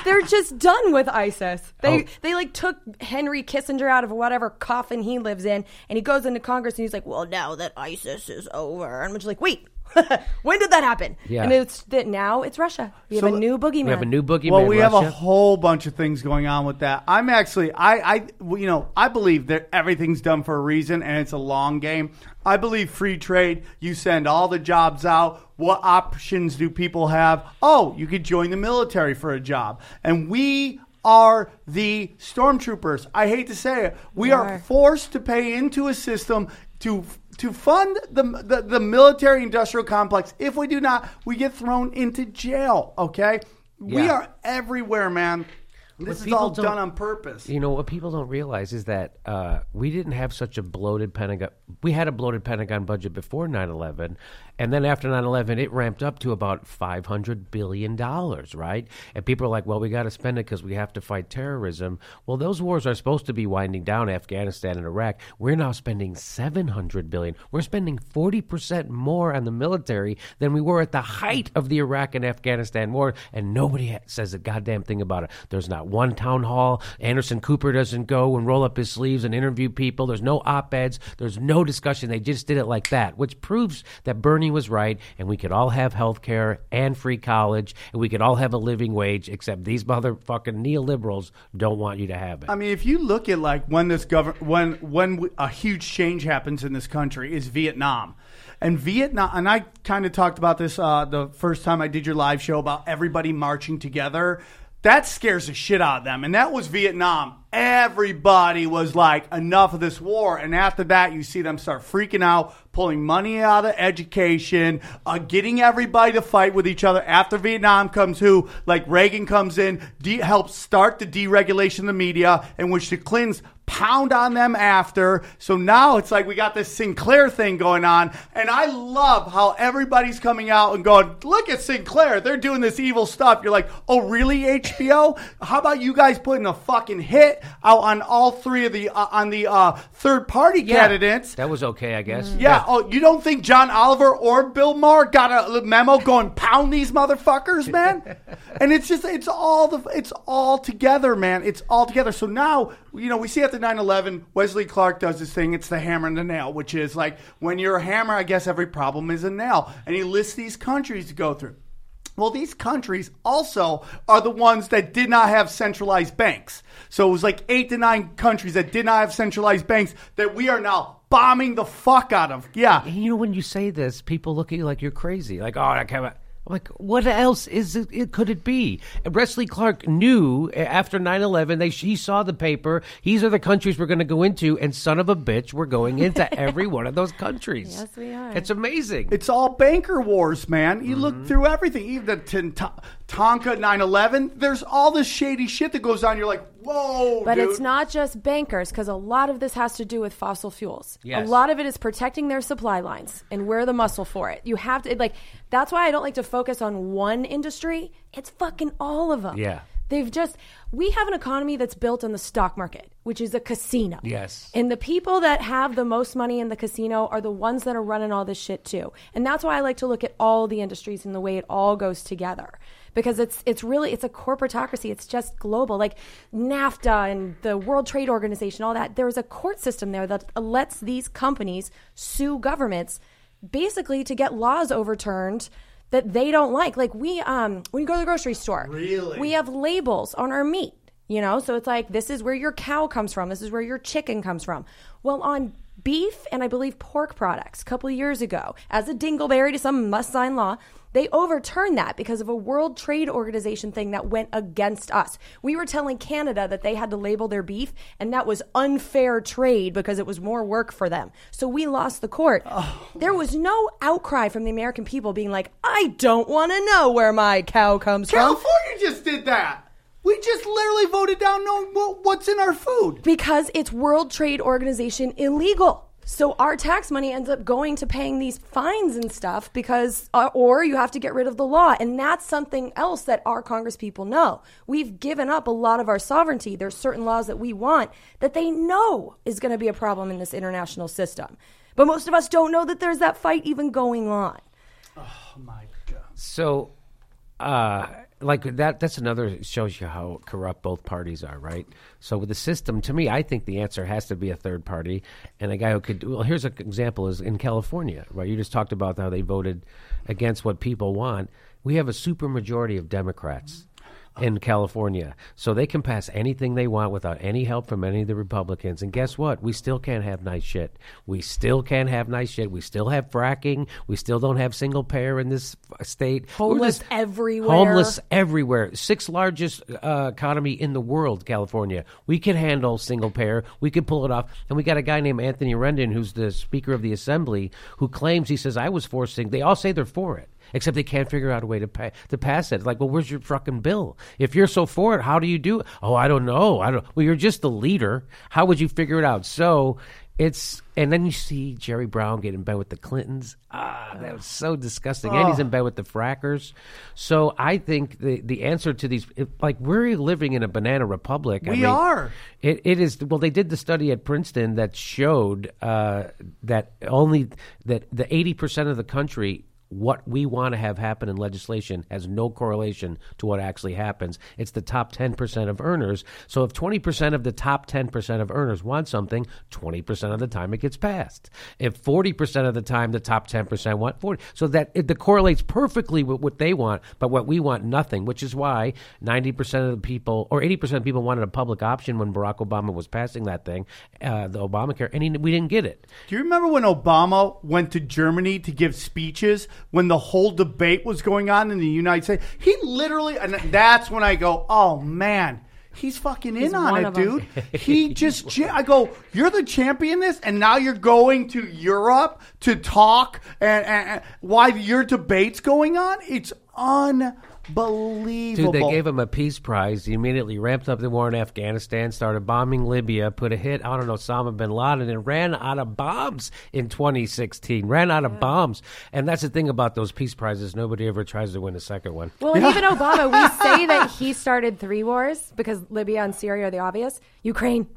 They're just done with ISIS. They Oh. they like took Henry Kissinger out of whatever coffin he lives in, and he goes into Congress and he's like, "Well, now that ISIS is over," and I'm just like, "Wait, when did that happen?" Yeah. And it's that now it's Russia. We have So- a new boogeyman. We have a new boogeyman. Well, we have a Russia. whole bunch of things going on with that. I'm actually, I, I, well, you know, I believe that everything's done for a reason, and it's a long game. I believe free trade. You send all the jobs out. What options do people have? Oh, you could join the military for a job, and we are the stormtroopers. I hate to say it. We We are are. forced to pay into a system to to fund the, the the military industrial complex. If we do not, we get thrown into jail. Okay, we are everywhere, man. This is all done on purpose. You know what people don't realize is that uh, we didn't have such a bloated Pentagon. We had a bloated Pentagon budget before 9/11, and then after 9/11, it ramped up to about 500 billion dollars, right? And people are like, "Well, we got to spend it because we have to fight terrorism." Well, those wars are supposed to be winding down, Afghanistan and Iraq. We're now spending 700 billion. We're spending 40 percent more on the military than we were at the height of the Iraq and Afghanistan war, and nobody says a goddamn thing about it. There's not one town hall. Anderson Cooper doesn't go and roll up his sleeves and interview people. There's no op eds. There's no discussion. They just did it like that, which proves that Bernie was right and we could all have health care and free college and we could all have a living wage, except these motherfucking neoliberals don't want you to have it. I mean, if you look at like when this government, when when a huge change happens in this country, is Vietnam, and Vietnam. And I kind of talked about this uh, the first time I did your live show about everybody marching together. That scares the shit out of them, and that was Vietnam. everybody was like, enough of this war. And after that, you see them start freaking out, pulling money out of education, uh, getting everybody to fight with each other. After Vietnam comes, who, like Reagan comes in, de- helps start the deregulation of the media, in which the Clintons pound on them after. So now it's like we got this Sinclair thing going on. And I love how everybody's coming out and going, look at Sinclair. They're doing this evil stuff. You're like, oh, really, HBO? How about you guys putting a fucking hit out on all three of the, uh, on the uh, third party Yeah. candidates? That was okay, I guess. Yeah. Oh, you don't think John Oliver or Bill Maher got a memo going pound these motherfuckers, man? and it's just it's all the it's all together, man. It's all together. So now you know we see after 9-11, Wesley Clark does this thing. It's the hammer and the nail, which is like when you're a hammer, I guess every problem is a nail, and he lists these countries to go through. Well, these countries also are the ones that did not have centralized banks. So it was like eight to nine countries that did not have centralized banks that we are now bombing the fuck out of. Yeah. And you know, when you say this, people look at you like you're crazy. Like, oh, I can't. Like, what else is it, it? Could it be? And Wesley Clark knew eh, after 9/11. They he saw the paper. These are the countries we're going to go into, and son of a bitch, we're going into every one of those countries. Yes, we are. It's amazing. It's all banker wars, man. You look mm-hmm. through everything, even the Tin- Ta- Tonka 911. There's all this shady shit that goes on. You're like, whoa, But dude. it's not just bankers because a lot of this has to do with fossil fuels. Yes. A lot of it is protecting their supply lines, and we're the muscle for it. You have to like. That's why I don't like to focus on one industry. It's fucking all of them. Yeah. They've just we have an economy that's built on the stock market, which is a casino. Yes. And the people that have the most money in the casino are the ones that are running all this shit too. And that's why I like to look at all the industries and the way it all goes together. Because it's it's really it's a corporatocracy. It's just global. Like NAFTA and the World Trade Organization, all that. There's a court system there that lets these companies sue governments basically to get laws overturned that they don't like. Like we um when you go to the grocery store, Really? we have labels on our meat. You know, so it's like this is where your cow comes from. This is where your chicken comes from. Well, on beef and I believe pork products, a couple of years ago, as a dingleberry to some must sign law, they overturned that because of a World Trade Organization thing that went against us. We were telling Canada that they had to label their beef, and that was unfair trade because it was more work for them. So we lost the court. Oh. there was no outcry from the American people being like, I don't want to know where my cow comes from. California just did that. We just literally voted down knowing what, what's in our food. because it's World Trade Organization illegal. So our tax money ends up going to paying these fines and stuff because, uh, or you have to get rid of the law, and that's something else that our Congress people know. We've given up a lot of our sovereignty. There's certain laws that we want that they know is going to be a problem in this international system, but most of us don't know that there's that fight even going on. Oh my God. So, uh, like that, that's another shows you how corrupt both parties are, right? So with the system, to me, I think the answer has to be a third party and a guy who could. Well, here's an example: is in California, right? You just talked about how they voted against what people want. We have a supermajority of Democrats in California. So they can pass anything they want without any help from any of the Republicans. And guess what? We still can't have nice shit. We still can't have nice shit. We still have fracking. We still don't have single payer in this state. Homeless everywhere. Homeless everywhere. Sixth largest uh, economy in the world, California. We can handle single payer. We can pull it off. And we got a guy named Anthony Rendon, who's the Speaker of the Assembly, who claims he says I was forcing. They all say they're for it. Except they can't figure out a way to pay, to pass it. Like, well, where's your fucking bill? If you're so for it, how do you do it? Oh, I don't know. I don't. Well, you're just the leader. How would you figure it out? So it's and then you see Jerry Brown get in bed with the Clintons. Ah, that was so disgusting. And he's in bed with the frackers. So I think the the answer to these, it, like we're living in a banana republic. I We mean, are. It, it is well. They did the study at Princeton that showed uh, that only that the eighty percent of the country what we want to have happen in legislation has no correlation to what actually happens. It's the top 10% of earners. So if 20% of the top 10% of earners want something, 20% of the time it gets passed. If 40% of the time the top 10% want 40. So that it, correlates perfectly with what they want, but what we want nothing, which is why 90% of the people or 80% of people wanted a public option when Barack Obama was passing that thing, uh, the Obamacare, and he, we didn't get it. Do you remember when Obama went to Germany to give speeches when the whole debate was going on in the United States? He literally, and that's when I go, oh man, He's fucking in He's on it, dude. He just, I go, you're the champion this, and now you're going to Europe to talk and, and, and why your debate's going on? It's unbelievable. Dude, they gave him a peace prize. He immediately ramped up the war in Afghanistan, started bombing Libya, put a hit on Osama bin Laden, and ran out of bombs in 2016. Ran out of bombs. And that's the thing about those peace prizes. Nobody ever tries to win a second one. Well, and even Obama, we say that he started three wars because Libya and Syria are the obvious. Ukraine.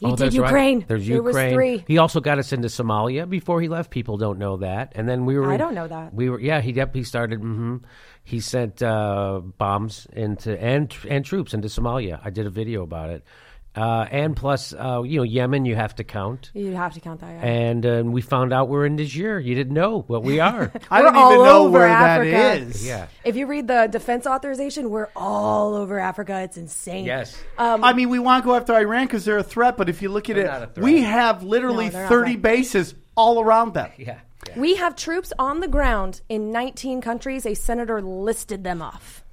He did Oh, right. Ukraine. There's There Ukraine. He also got us into Somalia before he left. People don't know that. And then we were. I don't know that. We were. Yeah, he yep, he started. hmm He sent uh, bombs into and and troops into Somalia. I did a video about it. Uh, and plus, uh, you know, Yemen, you have to count. You have to count that. Yeah. And uh, we found out we're in Niger. You didn't know what we are. I We're don't even all know over where Africa. that is. yeah. If you read the defense authorization, we're all over Africa. It's insane. Yes. Um, I mean, we want to go after Iran because they're a threat, but if you look at it, not a threat. we have literally No, 30 bases all around them. Yeah. We have troops on the ground in 19 countries. A senator listed them off.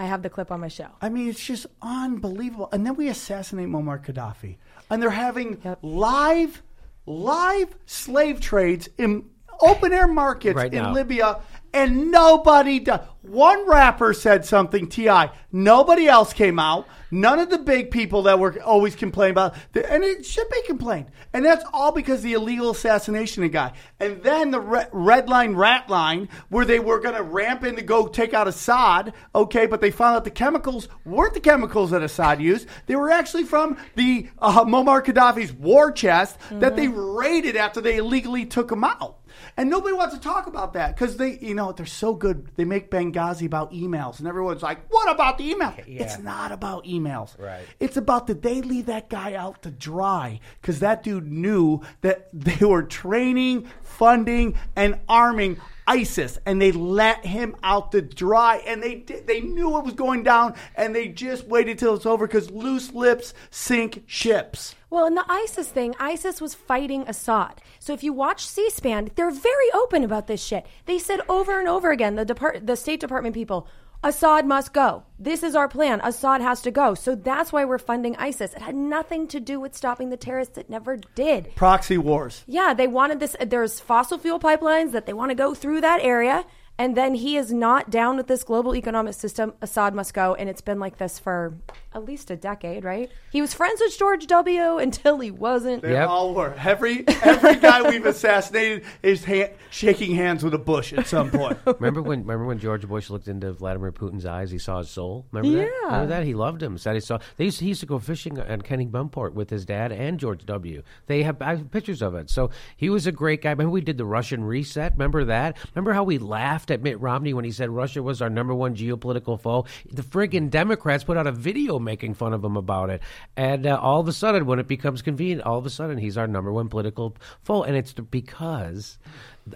I have the clip on my show. I mean, it's just unbelievable. And then we assassinate Muammar Gaddafi, and they're having Yep. live, live slave trades in open air markets Right in now. Libya, and nobody does. One rapper said something. T.I. Nobody else came out. None of the big people that were always complaining about, and it should be complained. And that's all because of the illegal assassination of guy. And then the re- red line, rat line, where they were going to ramp in to go take out Assad. Okay, but they found out the chemicals weren't the chemicals that Assad used. They were actually from the uh, Muammar Gaddafi's war chest that they raided after they illegally took him out. And nobody wants to talk about that because they, you know, they're so good. They make Benghazi about emails, and everyone's like, "What about the email?" It's not about emails. Right. It's about did they leave that guy out to dry? Because that dude knew that they were training, funding, and arming ISIS, and they let him out to dry. And they did, they knew it was going down, and they just waited till it's over because loose lips sink ships. Well, in the ISIS thing, ISIS was fighting Assad. So if you watch C-SPAN, they're very open about this shit. They said over and over again, the depart- the State Department people, Assad must go. This is our plan. Assad has to go. So that's why we're funding ISIS. It had nothing to do with stopping the terrorists. It never did. Proxy wars. Yeah, they wanted this. There's fossil fuel pipelines that they want to go through that area. And then he is not down with this global economic system. Assad must go. And it's been like this for at least a decade, right? He was friends with George W. until he wasn't. They Yep. all were. Every every guy we've assassinated is ha- shaking hands with a bush at some point. remember when? Remember when George Bush looked into Vladimir Putin's eyes? He saw his soul. Remember that? Yeah. Remember that? He loved him. Said he saw. They used, he used to go fishing at Kennebunkport with his dad and George W. They have, I have pictures of it. So he was a great guy. Remember we did the Russian reset. Remember that? Remember how we laughed at Mitt Romney when he said Russia was our number one geopolitical foe? The friggin' Democrats put out a video making fun of him about it. And uh, all of a sudden, when it becomes convenient, all of a sudden he's our number one political foe, and it's because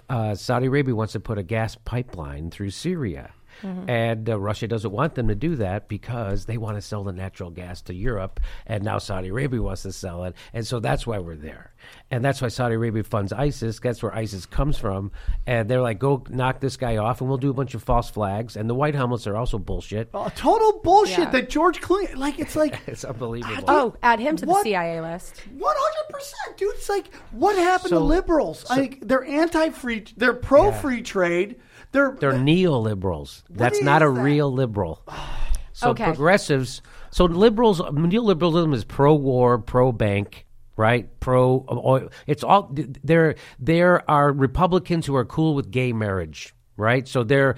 uh, Saudi Arabia wants to put a gas pipeline through Syria. And uh, Russia doesn't want them to do that because they want to sell the natural gas to Europe, and now Saudi Arabia wants to sell it, and so that's why we're there, and that's why Saudi Arabia funds ISIS. That's where ISIS comes from, and they're like, "Go knock this guy off, and we'll do a bunch of false flags." And the white helmets are also bullshit. Oh, total bullshit Yeah. that George Clooney, like it's like It's unbelievable. Oh, add him to the CIA list. One hundred percent, dude. It's like what happened to So- liberals? like they're anti-free, they're pro-free trade. They're They're uh, neoliberals. That's not a that? real liberal. So Okay. progressives. So liberals, neoliberalism is pro-war, pro-bank, right? Pro. oil. It's all there. There are Republicans who are cool with gay marriage. Right, so they're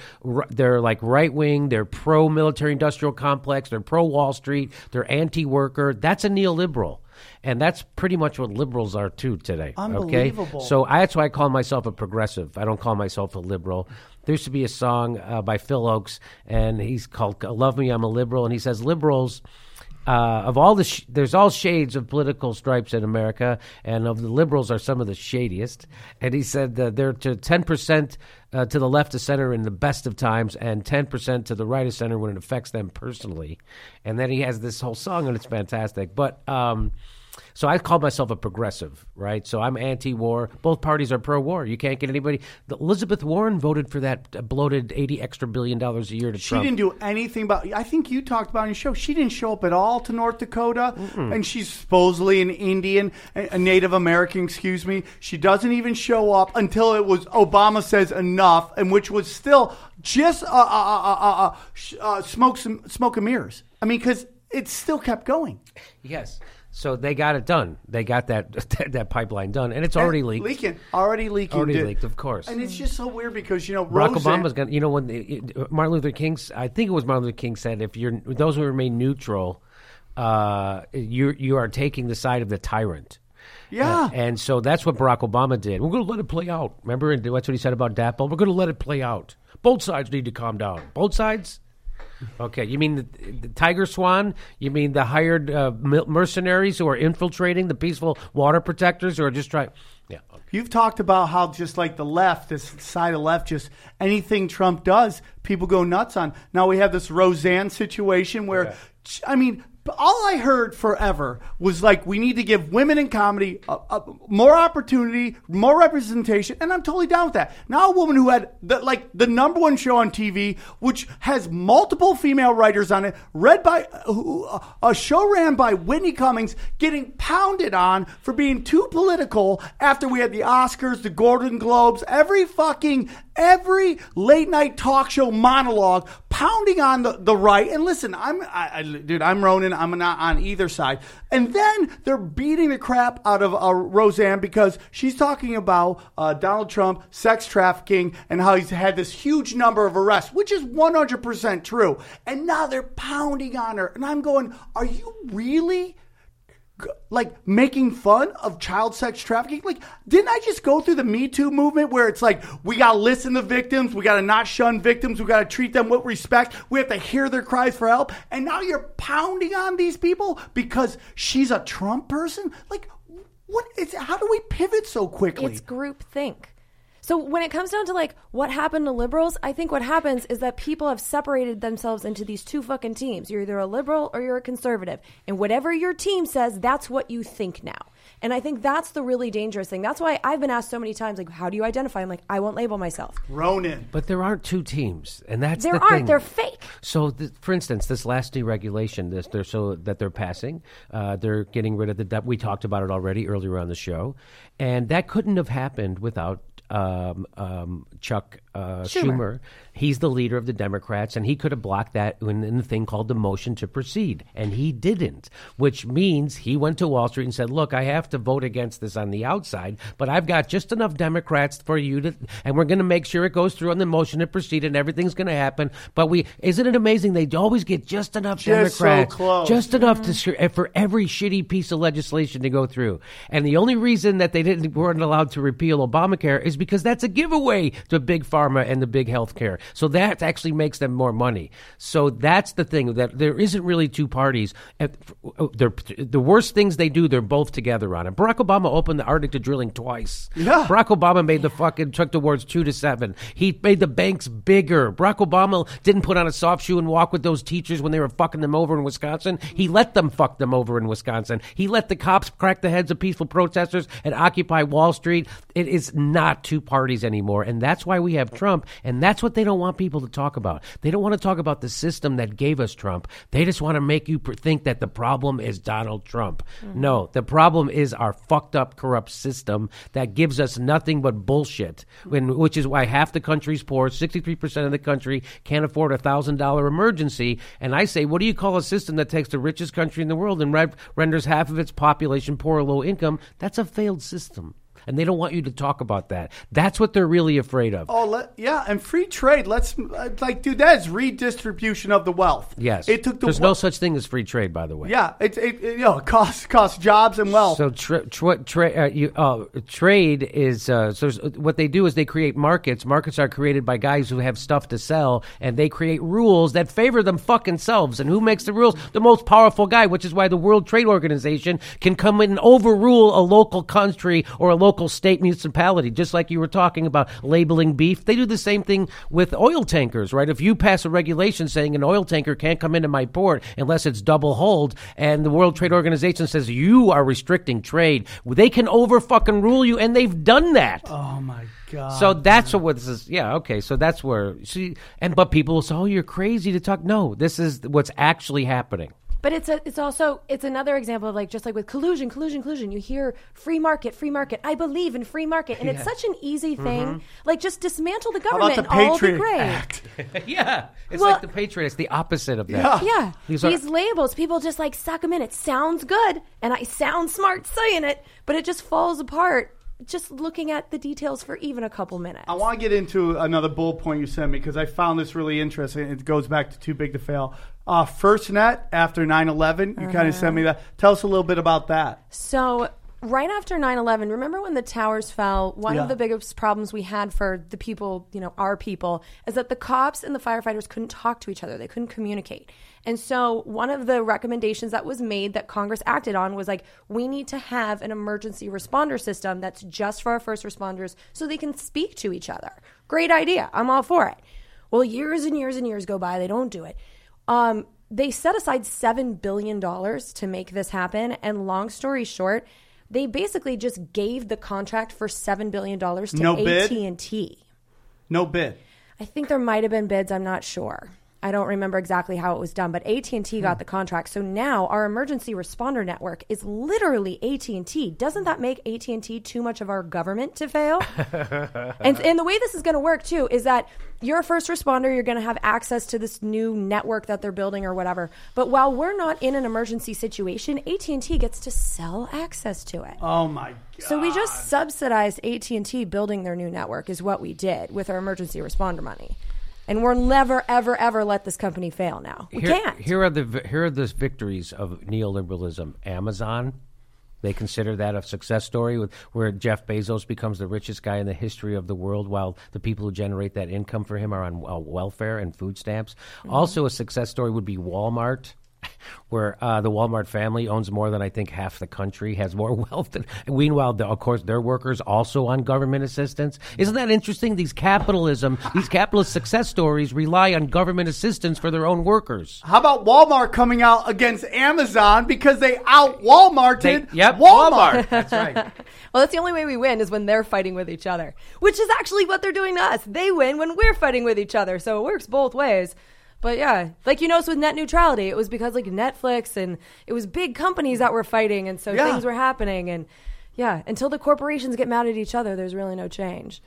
they're like right wing. They're pro military industrial complex. They're pro Wall Street. They're anti worker. That's a neoliberal, and that's pretty much what liberals are too today. Unbelievable. Okay, so I, that's why I call myself a progressive. I don't call myself a liberal. There used to be a song uh, by Phil Ochs, and he's called "Love Me, I'm a Liberal," and he says liberals. Uh, of all the, sh- there's all shades of political stripes in America, and of the liberals are some of the shadiest. And he said that they're to 10% uh, to the left of center in the best of times, and 10% to the right of center when it affects them personally. And then he has this whole song, and it's fantastic. But um, So I call myself a progressive, right? So I'm anti-war. Both parties are pro-war. You can't get anybody. The, Elizabeth Warren voted for that uh, bloated eighty extra billion dollars a year to She Trump. didn't do anything about. I think you talked about on your show. She didn't show up at all to North Dakota, and she's supposedly an Indian, a Native American. Excuse me. She doesn't even show up until it was Obama says enough, and which was still just uh, uh, uh, uh, uh, uh, smoke some smoke and mirrors. I mean, because it still kept going. Yes. So they got it done. They got that that, pipeline done, and it's already And leaked. Leaking, already leaking, Already dude. leaked, of course. And it's just so weird because you know Barack Roseanne- Obama's going to, you know, when the, Martin Luther King's, I think it was Martin Luther King said, if you're those who remain neutral, uh, you you are taking the side of the tyrant. Yeah. Uh, and so that's what Barack Obama did. We're going to let it play out. Remember, and that's what he said about DAPL. We're going to let it play out. Both sides need to calm down. Both sides. Okay, you mean the, the TigerSwan? You mean the hired uh, mercenaries who are infiltrating the peaceful water protectors who are just trying? Yeah. You've talked about how just like the left, this side of left, just anything Trump does, people go nuts on. Now we have this Roseanne situation where, I mean, all I heard forever was like we need to give women in comedy uh, uh, more opportunity, more representation, and I'm totally down with that. Now a woman who had the, like the number one show on TV, which has multiple female writers on it, read by uh, uh, a show ran by Whitney Cummings, getting pounded on for being too political after we had the Oscars, the Golden Globes, every fucking every late night talk show monologue pounding on the, the right. And listen, I'm, I, I, dude, I'm Ronan. I'm not on either side. And then they're beating the crap out of uh, Roseanne because she's talking about uh, Donald Trump, sex trafficking, and how he's had this huge number of arrests, which is 100% true. And now they're pounding on her. And I'm going, are you really? Like making fun of child sex trafficking. Like, didn't I just go through the Me Too movement where it's like we gotta listen to victims, we gotta not shun victims, we gotta treat them with respect, we have to hear their cries for help, and now you're pounding on these people because she's a Trump person? Like, what is? How do we pivot so quickly? It's group think. So when it comes down to like what happened to liberals, I think what happens is that people have separated themselves into these two fucking teams. You're either a liberal or you're a conservative. And whatever your team says, that's what you think now. And I think that's the really dangerous thing. That's why I've been asked so many times, like, how do you identify? I'm like, I won't label myself. Ronan. But there aren't two teams, and that's There the aren't. thing. They're fake. So, th- for instance, this last deregulation, this they're so that they're passing, uh, they're getting rid of the. debt. we talked about it already earlier on the show, and that couldn't have happened without um, um, Chuck uh, Schumer. Schumer. He's the leader of the Democrats, and he could have blocked that in, in the thing called the motion to proceed, and he didn't. Which means he went to Wall Street and said, "Look, I have to vote against this on the outside, but I've got just enough Democrats for you to, and we're going to make sure it goes through on the motion to proceed, and everything's going to happen." But we, isn't it amazing? They always get just enough Just so Democrats, close. just enough to for every shitty piece of legislation to go through. And the only reason that they didn't weren't allowed to repeal Obamacare is because that's a giveaway to big pharma and the big healthcare. So that actually makes them more money. So that's the thing that there isn't really two parties. Oh, they're, the worst things they do, they're both together on it. Barack Obama opened the Arctic to drilling twice. Yeah. Barack Obama made the fucking the words two to seven. He made the banks bigger. Barack Obama didn't put on a soft shoe and walk with those teachers when they were fucking them over in Wisconsin. He let them fuck them over in Wisconsin. He let the cops crack the heads of peaceful protesters and occupy Wall Street. It is not two parties anymore, and that's why we have Trump. And that's what they don't want people to talk about. They don't want to talk about the system that gave us Trump. They just want to make you think that the problem is Donald Trump. Mm-hmm. No, the problem is our fucked up, corrupt system that gives us nothing but bullshit. Mm-hmm. When, which is why half the country's poor, sixty-three percent of the country can't afford a thousand dollar emergency. And I say, what do you call a system that takes the richest country in the world and re- renders half of its population poor or low income? That's a failed system. And they don't want you to talk about that. That's what they're really afraid of. Oh, let, yeah, and free trade. Let's uh, like, dude, that is redistribution of the wealth. Yes. it took the There's no such thing as free trade, by the way. Yeah, it, it, it you know costs costs jobs and wealth. So tra- tra- tra- uh, you, uh, trade is uh, so s- what they do is they create markets. Markets are created by guys who have stuff to sell, and they create rules that favor them fucking selves. And who makes the rules? The most powerful guy, which is why the World Trade Organization can come in and overrule a local country or a local local state municipality, just like you were talking about labeling beef. They do the same thing with oil tankers, right? If you pass a regulation saying an oil tanker can't come into my port unless it's double hold, and the World Trade Organization says you are restricting trade, they can over fucking rule you, and they've done that. Oh my god. So that's what this is. Yeah, okay. So that's where see, and but people will say, "Oh, you're crazy to talk." No, this is what's actually happening. But it's a, it's also it's another example of like just like with collusion, collusion, collusion. You hear free market, free market. I believe in free market, and it's such an easy mm-hmm. thing. Like just dismantle the How about government, the and all will be Patriot great. Act? yeah, it's Well- like the Patriot. It's the opposite of that. Yeah, These these, are- labels, people just like suck them in. It sounds good, and I sound smart saying it, but it just falls apart just looking at the details for even a couple minutes. I want to get into another bullet point you sent me because I found this really interesting. It goes back to Too Big to Fail. Uh, FirstNet after 9 11, you kind of sent me that. Tell us a little bit about that. So, right after 9/11, remember when the towers fell? One Yeah. of the biggest problems we had for the people, you know, our people, is that the cops and the firefighters couldn't talk to each other. They couldn't communicate. And so, one of the recommendations that was made that Congress acted on was like, we need to have an emergency responder system that's just for our first responders so they can speak to each other. Great idea. I'm all for it. Well, years and years and years go by, they don't do it. Um, they set aside seven billion dollars to make this happen, and long story short, they basically just gave the contract for seven billion dollars to No bid? AT and T. No bid. I think there might have been bids. I'm not sure. I don't remember exactly how it was done, but AT and T got hmm. the contract. So now our emergency responder network is literally AT and T. Doesn't that make AT and T too much of our government to fail? and, and the way this is going to work too is that you're a first responder. You're going to have access to this new network that they're building or whatever. But while we're not in an emergency situation, AT and T gets to sell access to it. Oh my god. So we just subsidized AT and T building their new network is what we did with our emergency responder money, and we'll never, ever, ever let this company fail. Now we here, can't. Here are the here are the victories of neoliberalism. Amazon, they consider that a success story with where Jeff Bezos becomes the richest guy in the history of the world, while the people who generate that income for him are on uh, welfare and food stamps. Mm-hmm. Also, a success story would be Walmart. Where uh, the Walmart family owns more than I think half the country, has more wealth than. Meanwhile, the, of course, their workers also on government assistance. Isn't that interesting? These capitalism, these capitalist success stories rely on government assistance for their own workers. How about Walmart coming out against Amazon because they out Walmarted They- yep, Walmart? Walmart. That's right. Well, that's the only way we win is when they're fighting with each other, which is actually what they're doing to us. They win when we're fighting with each other, so it works both ways. But yeah, like you notice with net neutrality, it was because like Netflix and it was big companies that were fighting, and so Yeah. things were happening. And yeah, until the corporations get mad at each other, there's really no change.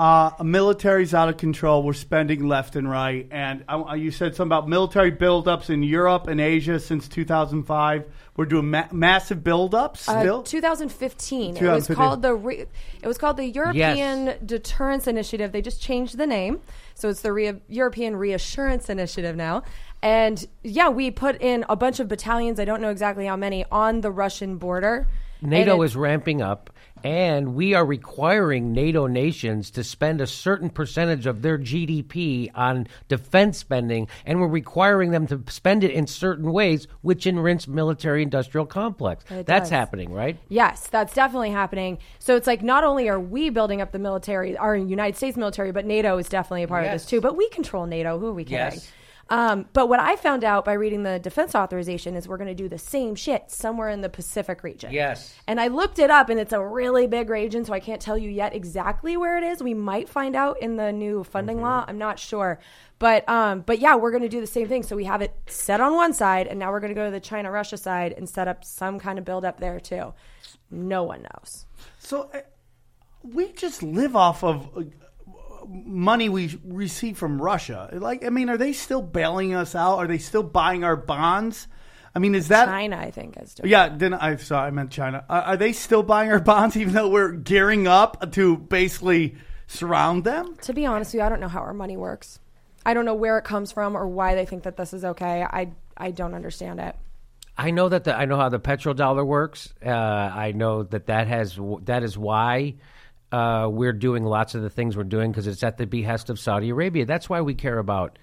Uh, military's out of control. We're spending left and right. And uh, you said something about military buildups in Europe and Asia since 2005. We're doing ma- massive buildups Uh, still. 2015. It was called the re- it was called the European Deterrence Initiative. They just changed the name, so it's the Re- European Reassurance Initiative now. And yeah, we put in a bunch of battalions. I don't know exactly how many on the Russian border. NATO it- is ramping up, and we are requiring NATO nations to spend a certain percentage of their GDP on defense spending, and we're requiring them to spend it in certain ways, which enrich military-industrial complex. It That's does. happening, right? Yes, that's definitely happening. So it's like not only are we building up the military, our United States military, but NATO is definitely a part of this too. But we control NATO. Who are we kidding? Yes. Um, but what I found out by reading the defense authorization is we're going to do the same shit somewhere in the Pacific region. Yes. And I looked it up, and it's a really big region, so I can't tell you yet exactly where it is. We might find out in the new funding Mm-hmm. law. I'm not sure, but um, but yeah, we're going to do the same thing. So we have it set on one side, and now we're going to go to the China Russia side and set up some kind of build up there too. No one knows. So uh, we just live off of money we receive from Russia. Like, I mean, are they still bailing us out? Are they still buying our bonds? I mean, is that China, I think, is doing. Yeah, then I sorry, I meant China. Are, are they still buying our bonds, even though we're gearing up to basically surround them? To be honest with you, I don't know how our money works. I don't know where it comes from or why they think that this is okay. I I don't understand it. I know that the, I know how the petrodollar works. Uh, I know that that has that is why uh, we're doing lots of the things we're doing because it's at the behest of Saudi Arabia. That's why we care about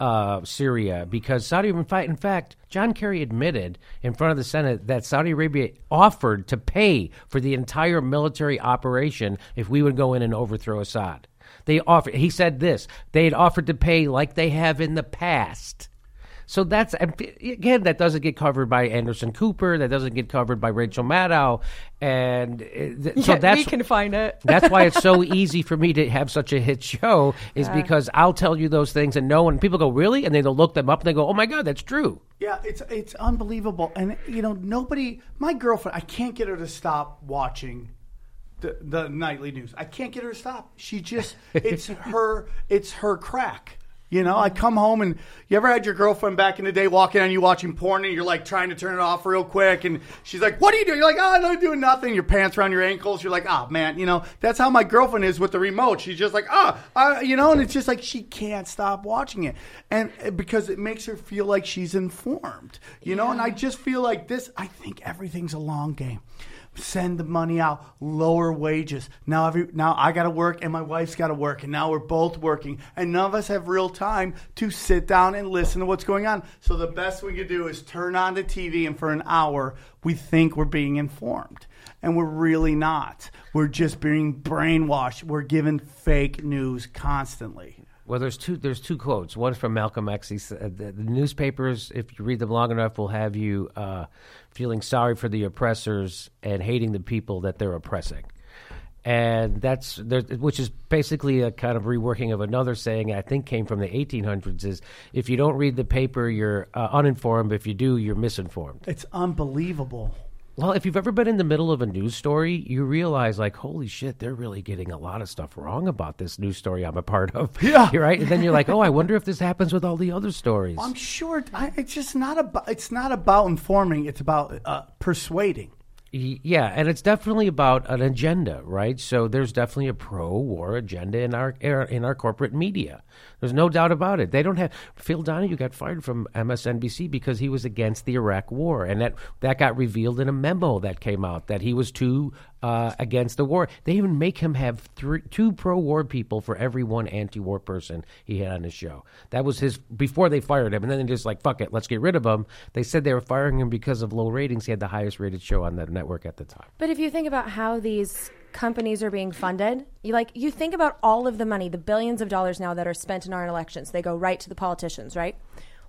uh, Syria because Saudi fact, in fact, John Kerry admitted in front of the Senate that Saudi Arabia offered to pay for the entire military operation if we would go in and overthrow Assad. They offered. He said this. They had offered to pay like they have in the past. So that's again that doesn't get covered by Anderson Cooper. That doesn't get covered by Rachel Maddow, and uh, th- so Yeah, that's we can find it. that's why it's so easy for me to have such a hit show is Yeah. because I'll tell you those things and no one people go really and they they'll look them up and they go oh my god that's true. Yeah, it's it's unbelievable, and you know nobody. My girlfriend, I can't get her to stop watching the the nightly news. I can't get her to stop. She just it's her it's her crack. You know, I come home and you ever had your girlfriend back in the day walking on you watching porn and you're like trying to turn it off real quick and she's like, "What are you doing?" You're like, "Oh, I'm doing nothing." Your pants around your ankles. You're like, "Oh man," you know. That's how my girlfriend is with the remote. She's just like, "Ah, uh, you know," and it's just like she can't stop watching it, and uh, because it makes her feel like she's informed, you know. And I just feel like this. I think everything's a long game send the money out, lower wages. Now every now I got to work and my wife's got to work and now we're both working and none of us have real time to sit down and listen to what's going on. So the best we could do is turn on the TV and for an hour we think we're being informed. And we're really not. We're just being brainwashed. We're given fake news constantly. Well, there's two. There's two quotes. One from Malcolm X. He said, the, "The newspapers, if you read them long enough, will have you uh, feeling sorry for the oppressors and hating the people that they're oppressing." And that's which is basically a kind of reworking of another saying I think came from the 1800s: is if you don't read the paper, you're uh, uninformed. If you do, you're misinformed. It's unbelievable. Well, if you've ever been in the middle of a news story, you realize, like, holy shit, they're really getting a lot of stuff wrong about this news story I'm a part of. Yeah. You're right. And then you're like, oh, I wonder if this happens with all the other stories. I'm sure I, it's just not about it's not about informing, it's about uh, persuading. Yeah, and it's definitely about an agenda, right? So there's definitely a pro-war agenda in our er, in our corporate media. There's no doubt about it. They don't have Phil Donahue got fired from MSNBC because he was against the Iraq War, and that that got revealed in a memo that came out that he was too uh, against the war. They even make him have three, two pro-war people for every one anti-war person he had on his show. That was his before they fired him, and then they just like fuck it, let's get rid of him. They said they were firing him because of low ratings. He had the highest rated show on the network at the time. But if you think about how these companies are being funded, you like you think about all of the money, the billions of dollars now that are spent in our elections. They go right to the politicians, right?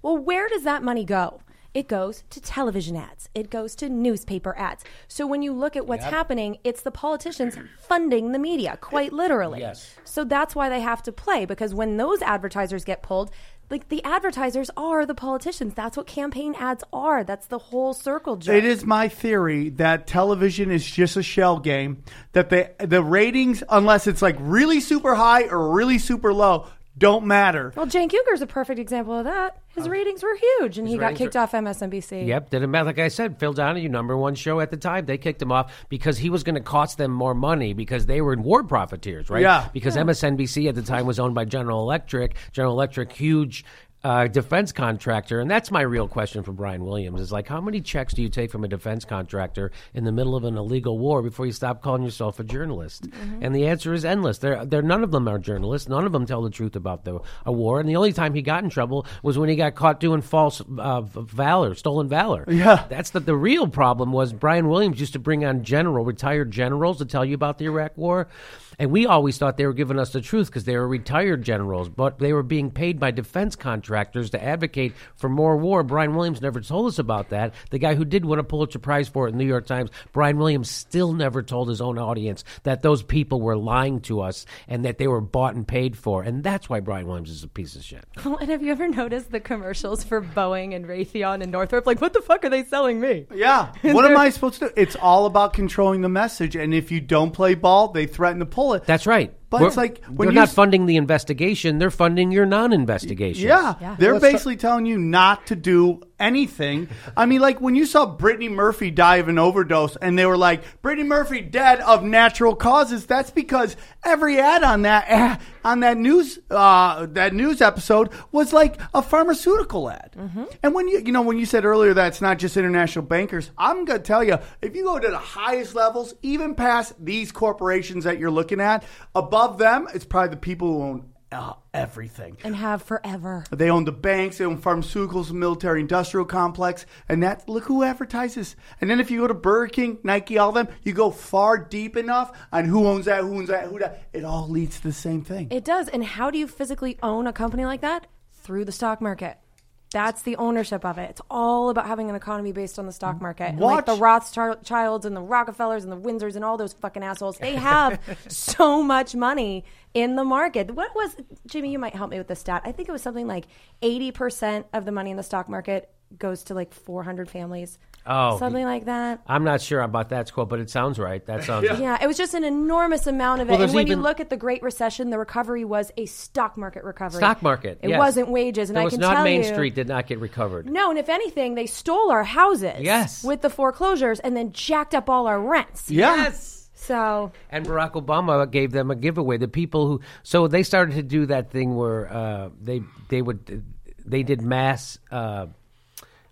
Well, where does that money go? It goes to television ads. It goes to newspaper ads. So when you look at what's happening, it's the politicians funding the media, quite literally. Yes. So that's why they have to play because when those advertisers get pulled, like the advertisers are the politicians. That's what campaign ads are. That's the whole circle jerk. It is my theory that television is just a shell game. That the the ratings, unless it's like really super high or really super low, don't matter. Well, Cenk Uygur's a perfect example of that. His ratings were huge, and he got ratings kicked off MSNBC. Yep, didn't matter. Like I said, Phil Donahue, number one show at the time, they kicked him off because he was going to cost them more money because they were in war profiteers, right? Yeah. Because MSNBC at the time was owned by General Electric. General Electric, huge. Uh, defense contractor, and that's my real question for Brian Williams: is like, how many checks do you take from a defense contractor in the middle of an illegal war before you stop calling yourself a journalist? And the answer is endless. They're, they're none of them are journalists. None of them tell the truth about the a war. And the only time he got in trouble was when he got caught doing false uh, valor, stolen valor. Yeah. That's the, the real problem was Brian Williams used to bring on general, retired generals to tell you about the Iraq war. And we always thought they were giving us the truth because they were retired generals, but they were being paid by defense contractors to advocate for more war. Brian Williams never told us about that. The guy who did win a Pulitzer Prize for it in the New York Times, Brian Williams still never told his own audience that those people were lying to us and that they were bought and paid for. And that's why Brian Williams is a piece of shit. Well, and have you ever noticed the commercials for Boeing and Raytheon and Northrop? Like, what the fuck are they selling me? Yeah. What am I supposed to do? It's all about controlling the message. And if you don't play ball, they threaten to pull it. That's right. But We're- it's like when they're not funding the investigation; they're funding your non-investigation. Yeah, Yeah. they're Let's ta- basically telling you not to do anything. I mean, like when you saw Brittany Murphy die of an overdose, and they were like, "Brittany Murphy dead of natural causes." That's because every ad on that eh, on that news uh, that news episode was like a pharmaceutical ad. And when you you know when you said earlier that it's not just international bankers, I'm gonna tell you if you go to the highest levels, even past these corporations that you're looking at, above them, it's probably the people who own uh, everything. And have forever. They own the banks, they own pharmaceuticals, military industrial complex, and that look who advertises. And then if you go to Burger King, Nike, all them, you go far deep enough on who owns that, who owns that, who that. It all leads to the same thing. It does. And how do you physically own a company like that? Through the stock market. That's the ownership of it. It's all about having an economy based on the stock market. And like the Rothschilds and the Rockefellers and the Windsors and all those fucking assholes, they have so much money in the market. What was, Jimmy, you might help me with the stat. I think it was something like 80% of the money in the stock market goes to like 400 families. Oh. Something like that. I'm not sure about that quote, but it sounds right. That sounds. Yeah, it was just an enormous amount of it. Well, and there's when you look at the Great Recession, the recovery was a stock market recovery. Stock market. It yes. wasn't wages, and It I was can not tell Main you, Street did not get recovered. No, and if anything, they stole our houses. Yes. With the foreclosures, and then jacked up all our rents. Yes. So And Barack Obama gave them a giveaway. The people who so they started to do that thing where uh, they they would they did mass uh,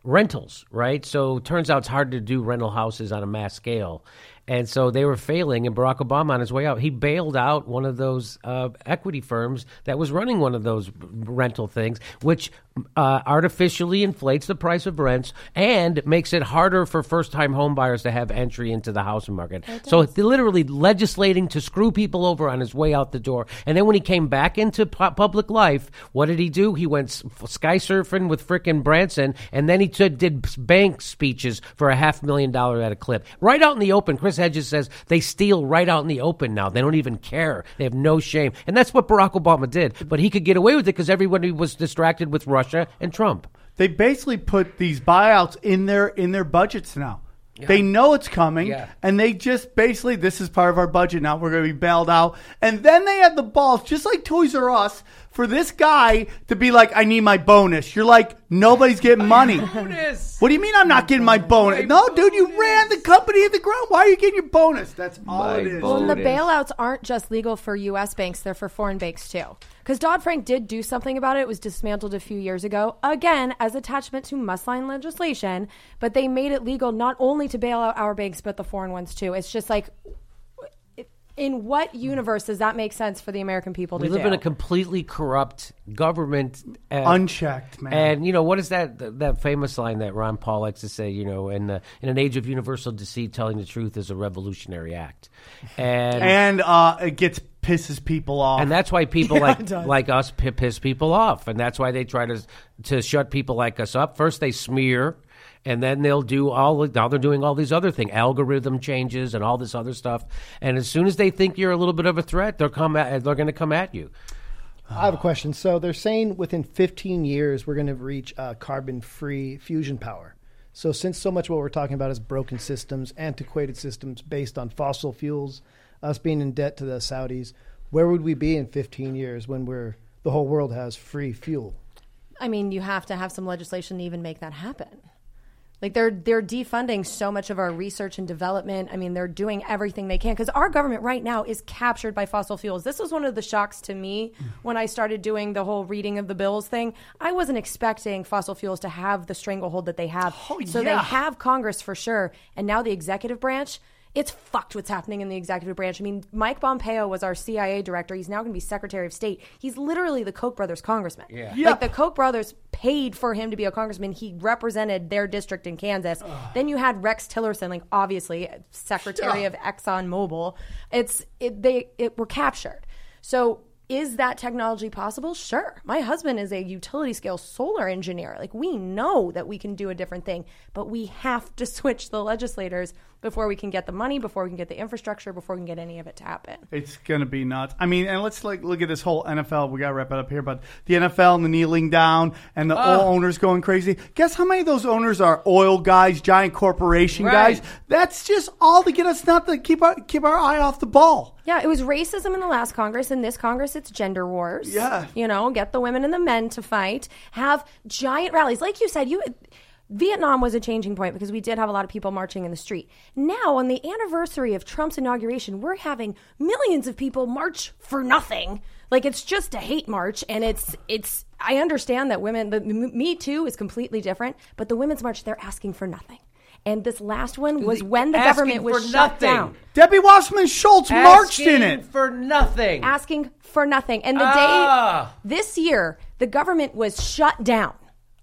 rentals, right? So turns out it's hard to do rental houses on a mass scale. And so they were failing, and Barack Obama, on his way out, he bailed out one of those uh, equity firms that was running one of those rental things, which uh, artificially inflates the price of rents and makes it harder for first-time home buyers to have entry into the housing market. So literally legislating to screw people over on his way out the door. And then when he came back into pu- public life, what did he do? He went s- sky surfing with frickin' Branson, and then he t- did bank speeches for a half million dollar at a clip. Right out in the open. Chris Hedges says they steal right out in the open now. They don't even care. They have no shame. And that's what Barack Obama did. But he could get away with it because everybody was distracted with Russia and Trump. They basically put these buyouts in their in their budgets now. They know it's coming, Yeah. and they just basically this is part of our budget now. We're going to be bailed out, and then they have the balls, just like Toys R Us, for this guy to be like, "I need my bonus." You're like, nobody's getting money. bonus. What do you mean I'm not getting my bonus? no, dude, you ran the company to the ground. Why are you getting your bonus? That's all My it is. Well, and the Bonus. bailouts aren't just legal for U.S. banks; they're for foreign banks too. Because Dodd Frank did do something about it. It was dismantled a few years ago, again as attachment to must-sign legislation. But they made it legal not only to bail out our banks, but the foreign ones too. It's just like, in what universe does that make sense for the American people We to live do? in a completely corrupt government. uh, Unchecked, man. And you know what is that that famous line that Ron Paul likes to say? You know, in the, in an age of universal deceit, telling the truth is a revolutionary act, and and uh, it gets pisses people off. and that's why people Yeah, like like us piss people off, and that's why they try to to shut people like us up. First, they smear, and then they'll do all. Now they're doing all these other things, algorithm changes, and all this other stuff. And as soon as they think you're a little bit of a threat, they'll come at, they're going to come at you. I have a question. So they're saying within 15 years we're going to reach uh, carbon-free fusion power. So since so much what we're talking about is broken systems, antiquated systems based on fossil fuels, us being in debt to the Saudis, where would we be in 15 years when we're the whole world has free fuel? I mean, you have to have some legislation to even make that happen. Like they're they're defunding so much of our research and development. I mean, they're doing everything they can because our government right now is captured by fossil fuels. This was one of the shocks to me when I started doing the whole reading of the bills thing. I wasn't expecting fossil fuels to have the stranglehold that they have. Oh, so they have Congress for sure, and now the executive branch. It's fucked what's happening in the executive branch. I mean, Mike Pompeo was our CIA director. He's now going to be Secretary of State. He's literally the Koch brothers congressman. Yeah. Yeah. Like the Koch brothers paid for him to be a congressman. He represented their district in Kansas. Then you had Rex Tillerson, like obviously Secretary Yeah. of Exxon Mobil. It's it, they it were captured. So is that technology possible? Sure. My husband is a utility scale solar engineer. Like we know that we can do a different thing, but we have to switch the legislators before we can get the money, before we can get the infrastructure, before we can get any of it to happen. It's gonna be nuts. I mean, and let's like look at this whole NFL. We gotta wrap it up here, but the NFL and the kneeling down and the Ah. owners going crazy. Guess how many of those owners are oil guys, giant corporation Right. guys? That's just all to get us not to keep our keep our eye off the ball. Yeah, it was racism in the last Congress. In this Congress, it's gender wars. Yeah. You know, get the women and the men to fight. Have giant rallies. Like you said, you Vietnam was a changing point because we did have a lot of people marching in the street. Now, on the anniversary of Trump's inauguration, we're having millions of people march for nothing. Like it's just a hate march and it's it's I understand that women the Me Too is completely different, but the women's march they're asking for nothing. And this last one was The- when the asking government was for shut nothing. down. Debbie Wasserman Schultz marched in Asking it. for nothing. asking for nothing. And the Ah. day this year, the government was shut down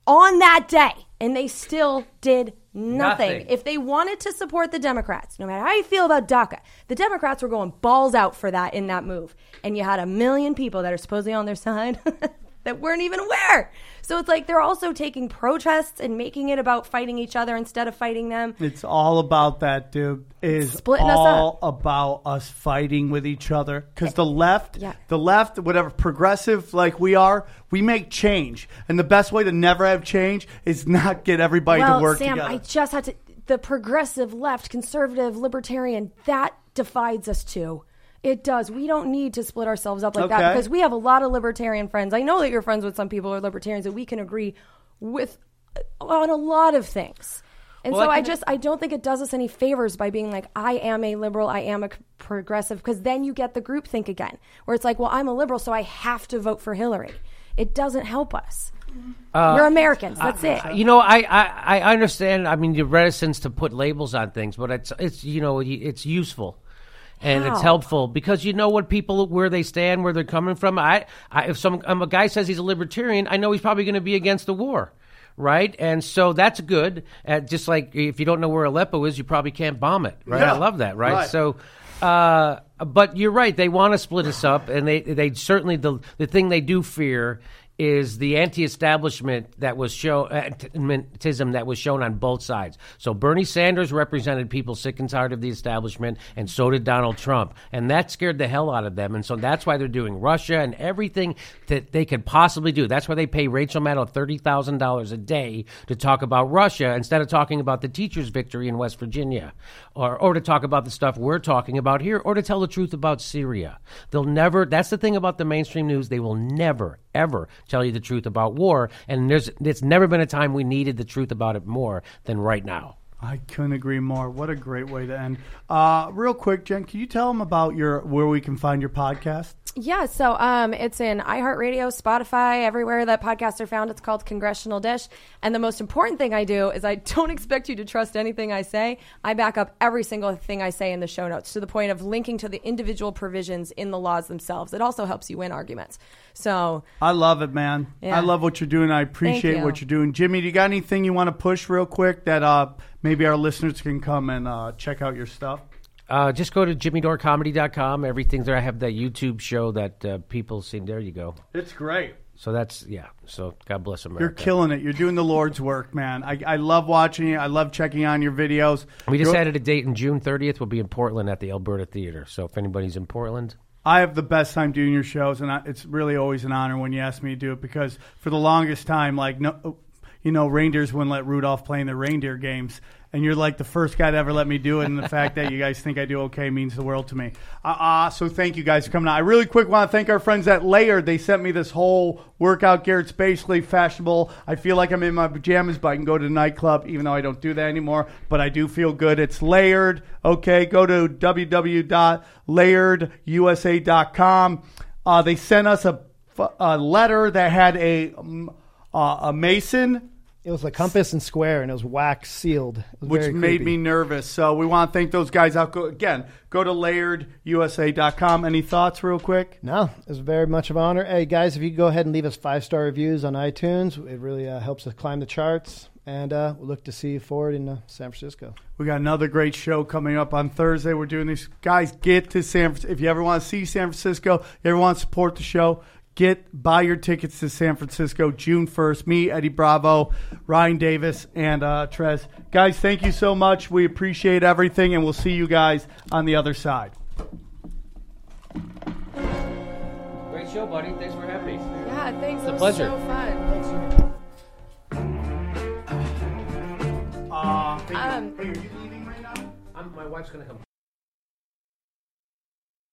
on that day, and they still did nothing. Nothing. If they wanted to support the Democrats, no matter how you feel about DACA, the Democrats were going balls out for that in that move. And you had a million people that are supposedly on their side. That weren't even aware. So it's like they're also taking protests and making it about fighting each other instead of fighting them. It's all about that, dude. Is Splitting us all about us fighting with each other. Because the left, Yeah. the left, whatever progressive like we are, we make change, and the best way to never have change is not get everybody well, to work Sam, together. I just had to. The progressive left, conservative, libertarian, that divides us too. It does. We don't need to split ourselves up like Okay. that because we have a lot of libertarian friends. I know that you're friends with some people who are libertarians that we can agree with uh, on a lot of things. And Well, so I I just I don't think it does us any favors by being like I am a liberal, I am a progressive because then you get the group think again where it's like, well, I'm a liberal, so I have to vote for Hillary. It doesn't help us. Uh, We're Americans. That's it. You know, I, I, I understand. I mean, your reticence to put labels on things, but it's it's you know it's useful. And it's helpful because you know what people where they stand, where they're coming from. I, I if some um, a guy says he's a libertarian, I know he's probably going to be against the war, right? And so that's good. Uh, just like if you don't know where Aleppo is, you probably can't bomb it, right? Yeah. I love that, right? Right. So, uh, but you're right. They want to split us up, and they they certainly the the thing they do fear is the anti-establishment that was show antism that was shown on both sides. So Bernie Sanders represented people sick and tired of the establishment, and so did Donald Trump, and that scared the hell out of them. And so that's why they're doing Russia and everything that they could possibly do. That's why they pay Rachel Maddow thirty thousand dollars a day to talk about Russia instead of talking about the teachers' victory in West Virginia, or or to talk about the stuff we're talking about here, or to tell the truth about Syria. They'll never. That's the thing about the mainstream news. They will never ever tell you the truth about war. And there's it's never been a time we needed the truth about it more than right now. I couldn't agree more. What a great way to end. Uh, real quick, Jen, can you tell them about your where we can find your podcast? Yeah, so um, it's in iHeartRadio, Spotify, everywhere that podcasts are found. It's called Congressional Dish. And the most important thing I do is I don't expect you to trust anything I say. I back up every single thing I say in the show notes to the point of linking to the individual provisions in the laws themselves. It also helps you win arguments. So I love it, man. Yeah. I love what you're doing. I appreciate you. what you're doing. Jimmy, do you got anything you want to push real quick that uh, maybe our listeners can come and uh, check out your stuff? Uh, just go to jimmydorecomedy.com. Everything there. I have that YouTube show that uh, people see. There you go. It's great. So that's yeah. So God bless America. You're killing it. You're doing the Lord's work, man. I, I love watching you. I love checking on your videos. We just Go- added a date in June 30th. We'll be in Portland at the Alberta Theater. So if anybody's in Portland, I have the best time doing your shows, and I, it's really always an honor when you ask me to do it because for the longest time, like no, you know, reindeers wouldn't let Rudolph play in the reindeer games, and you're like the first guy to ever let me do it, and the fact that you guys think I do okay means the world to me. Uh, uh, so thank you guys for coming out. I really quick want to thank our friends at Layered. They sent me this whole workout gear. It's basically fashionable. I feel like I'm in my pajamas, but I can go to the nightclub, even though I don't do that anymore. But I do feel good. It's Layered. Okay, go to www.layeredusa.com. Uh, they sent us a, a letter that had a um, uh, a mason It was a compass and square, and it was wax sealed, was which made me nervous. So we want to thank those guys out. Go, again, go to layeredusa.com. Any thoughts, real quick? No, it was very much of an honor. Hey guys, if you go ahead and leave us five star reviews on iTunes, it really uh, helps us climb the charts. And uh, we look to see you forward in uh, San Francisco. We got another great show coming up on Thursday. We're doing this. Guys, get to San Francisco. If you ever want to see San Francisco, you ever want to support the show, get buy your tickets to San Francisco June 1st. Me, Eddie Bravo, Ryan Davis, and uh, Trez. Guys, thank you so much. We appreciate everything, and we'll see you guys on the other side. great show, buddy. Thanks for having me. yeah, thanks. It's a it was pleasure. so fun. Uh, Um, hey, are you leaving right now? I'm, my wife's gonna come.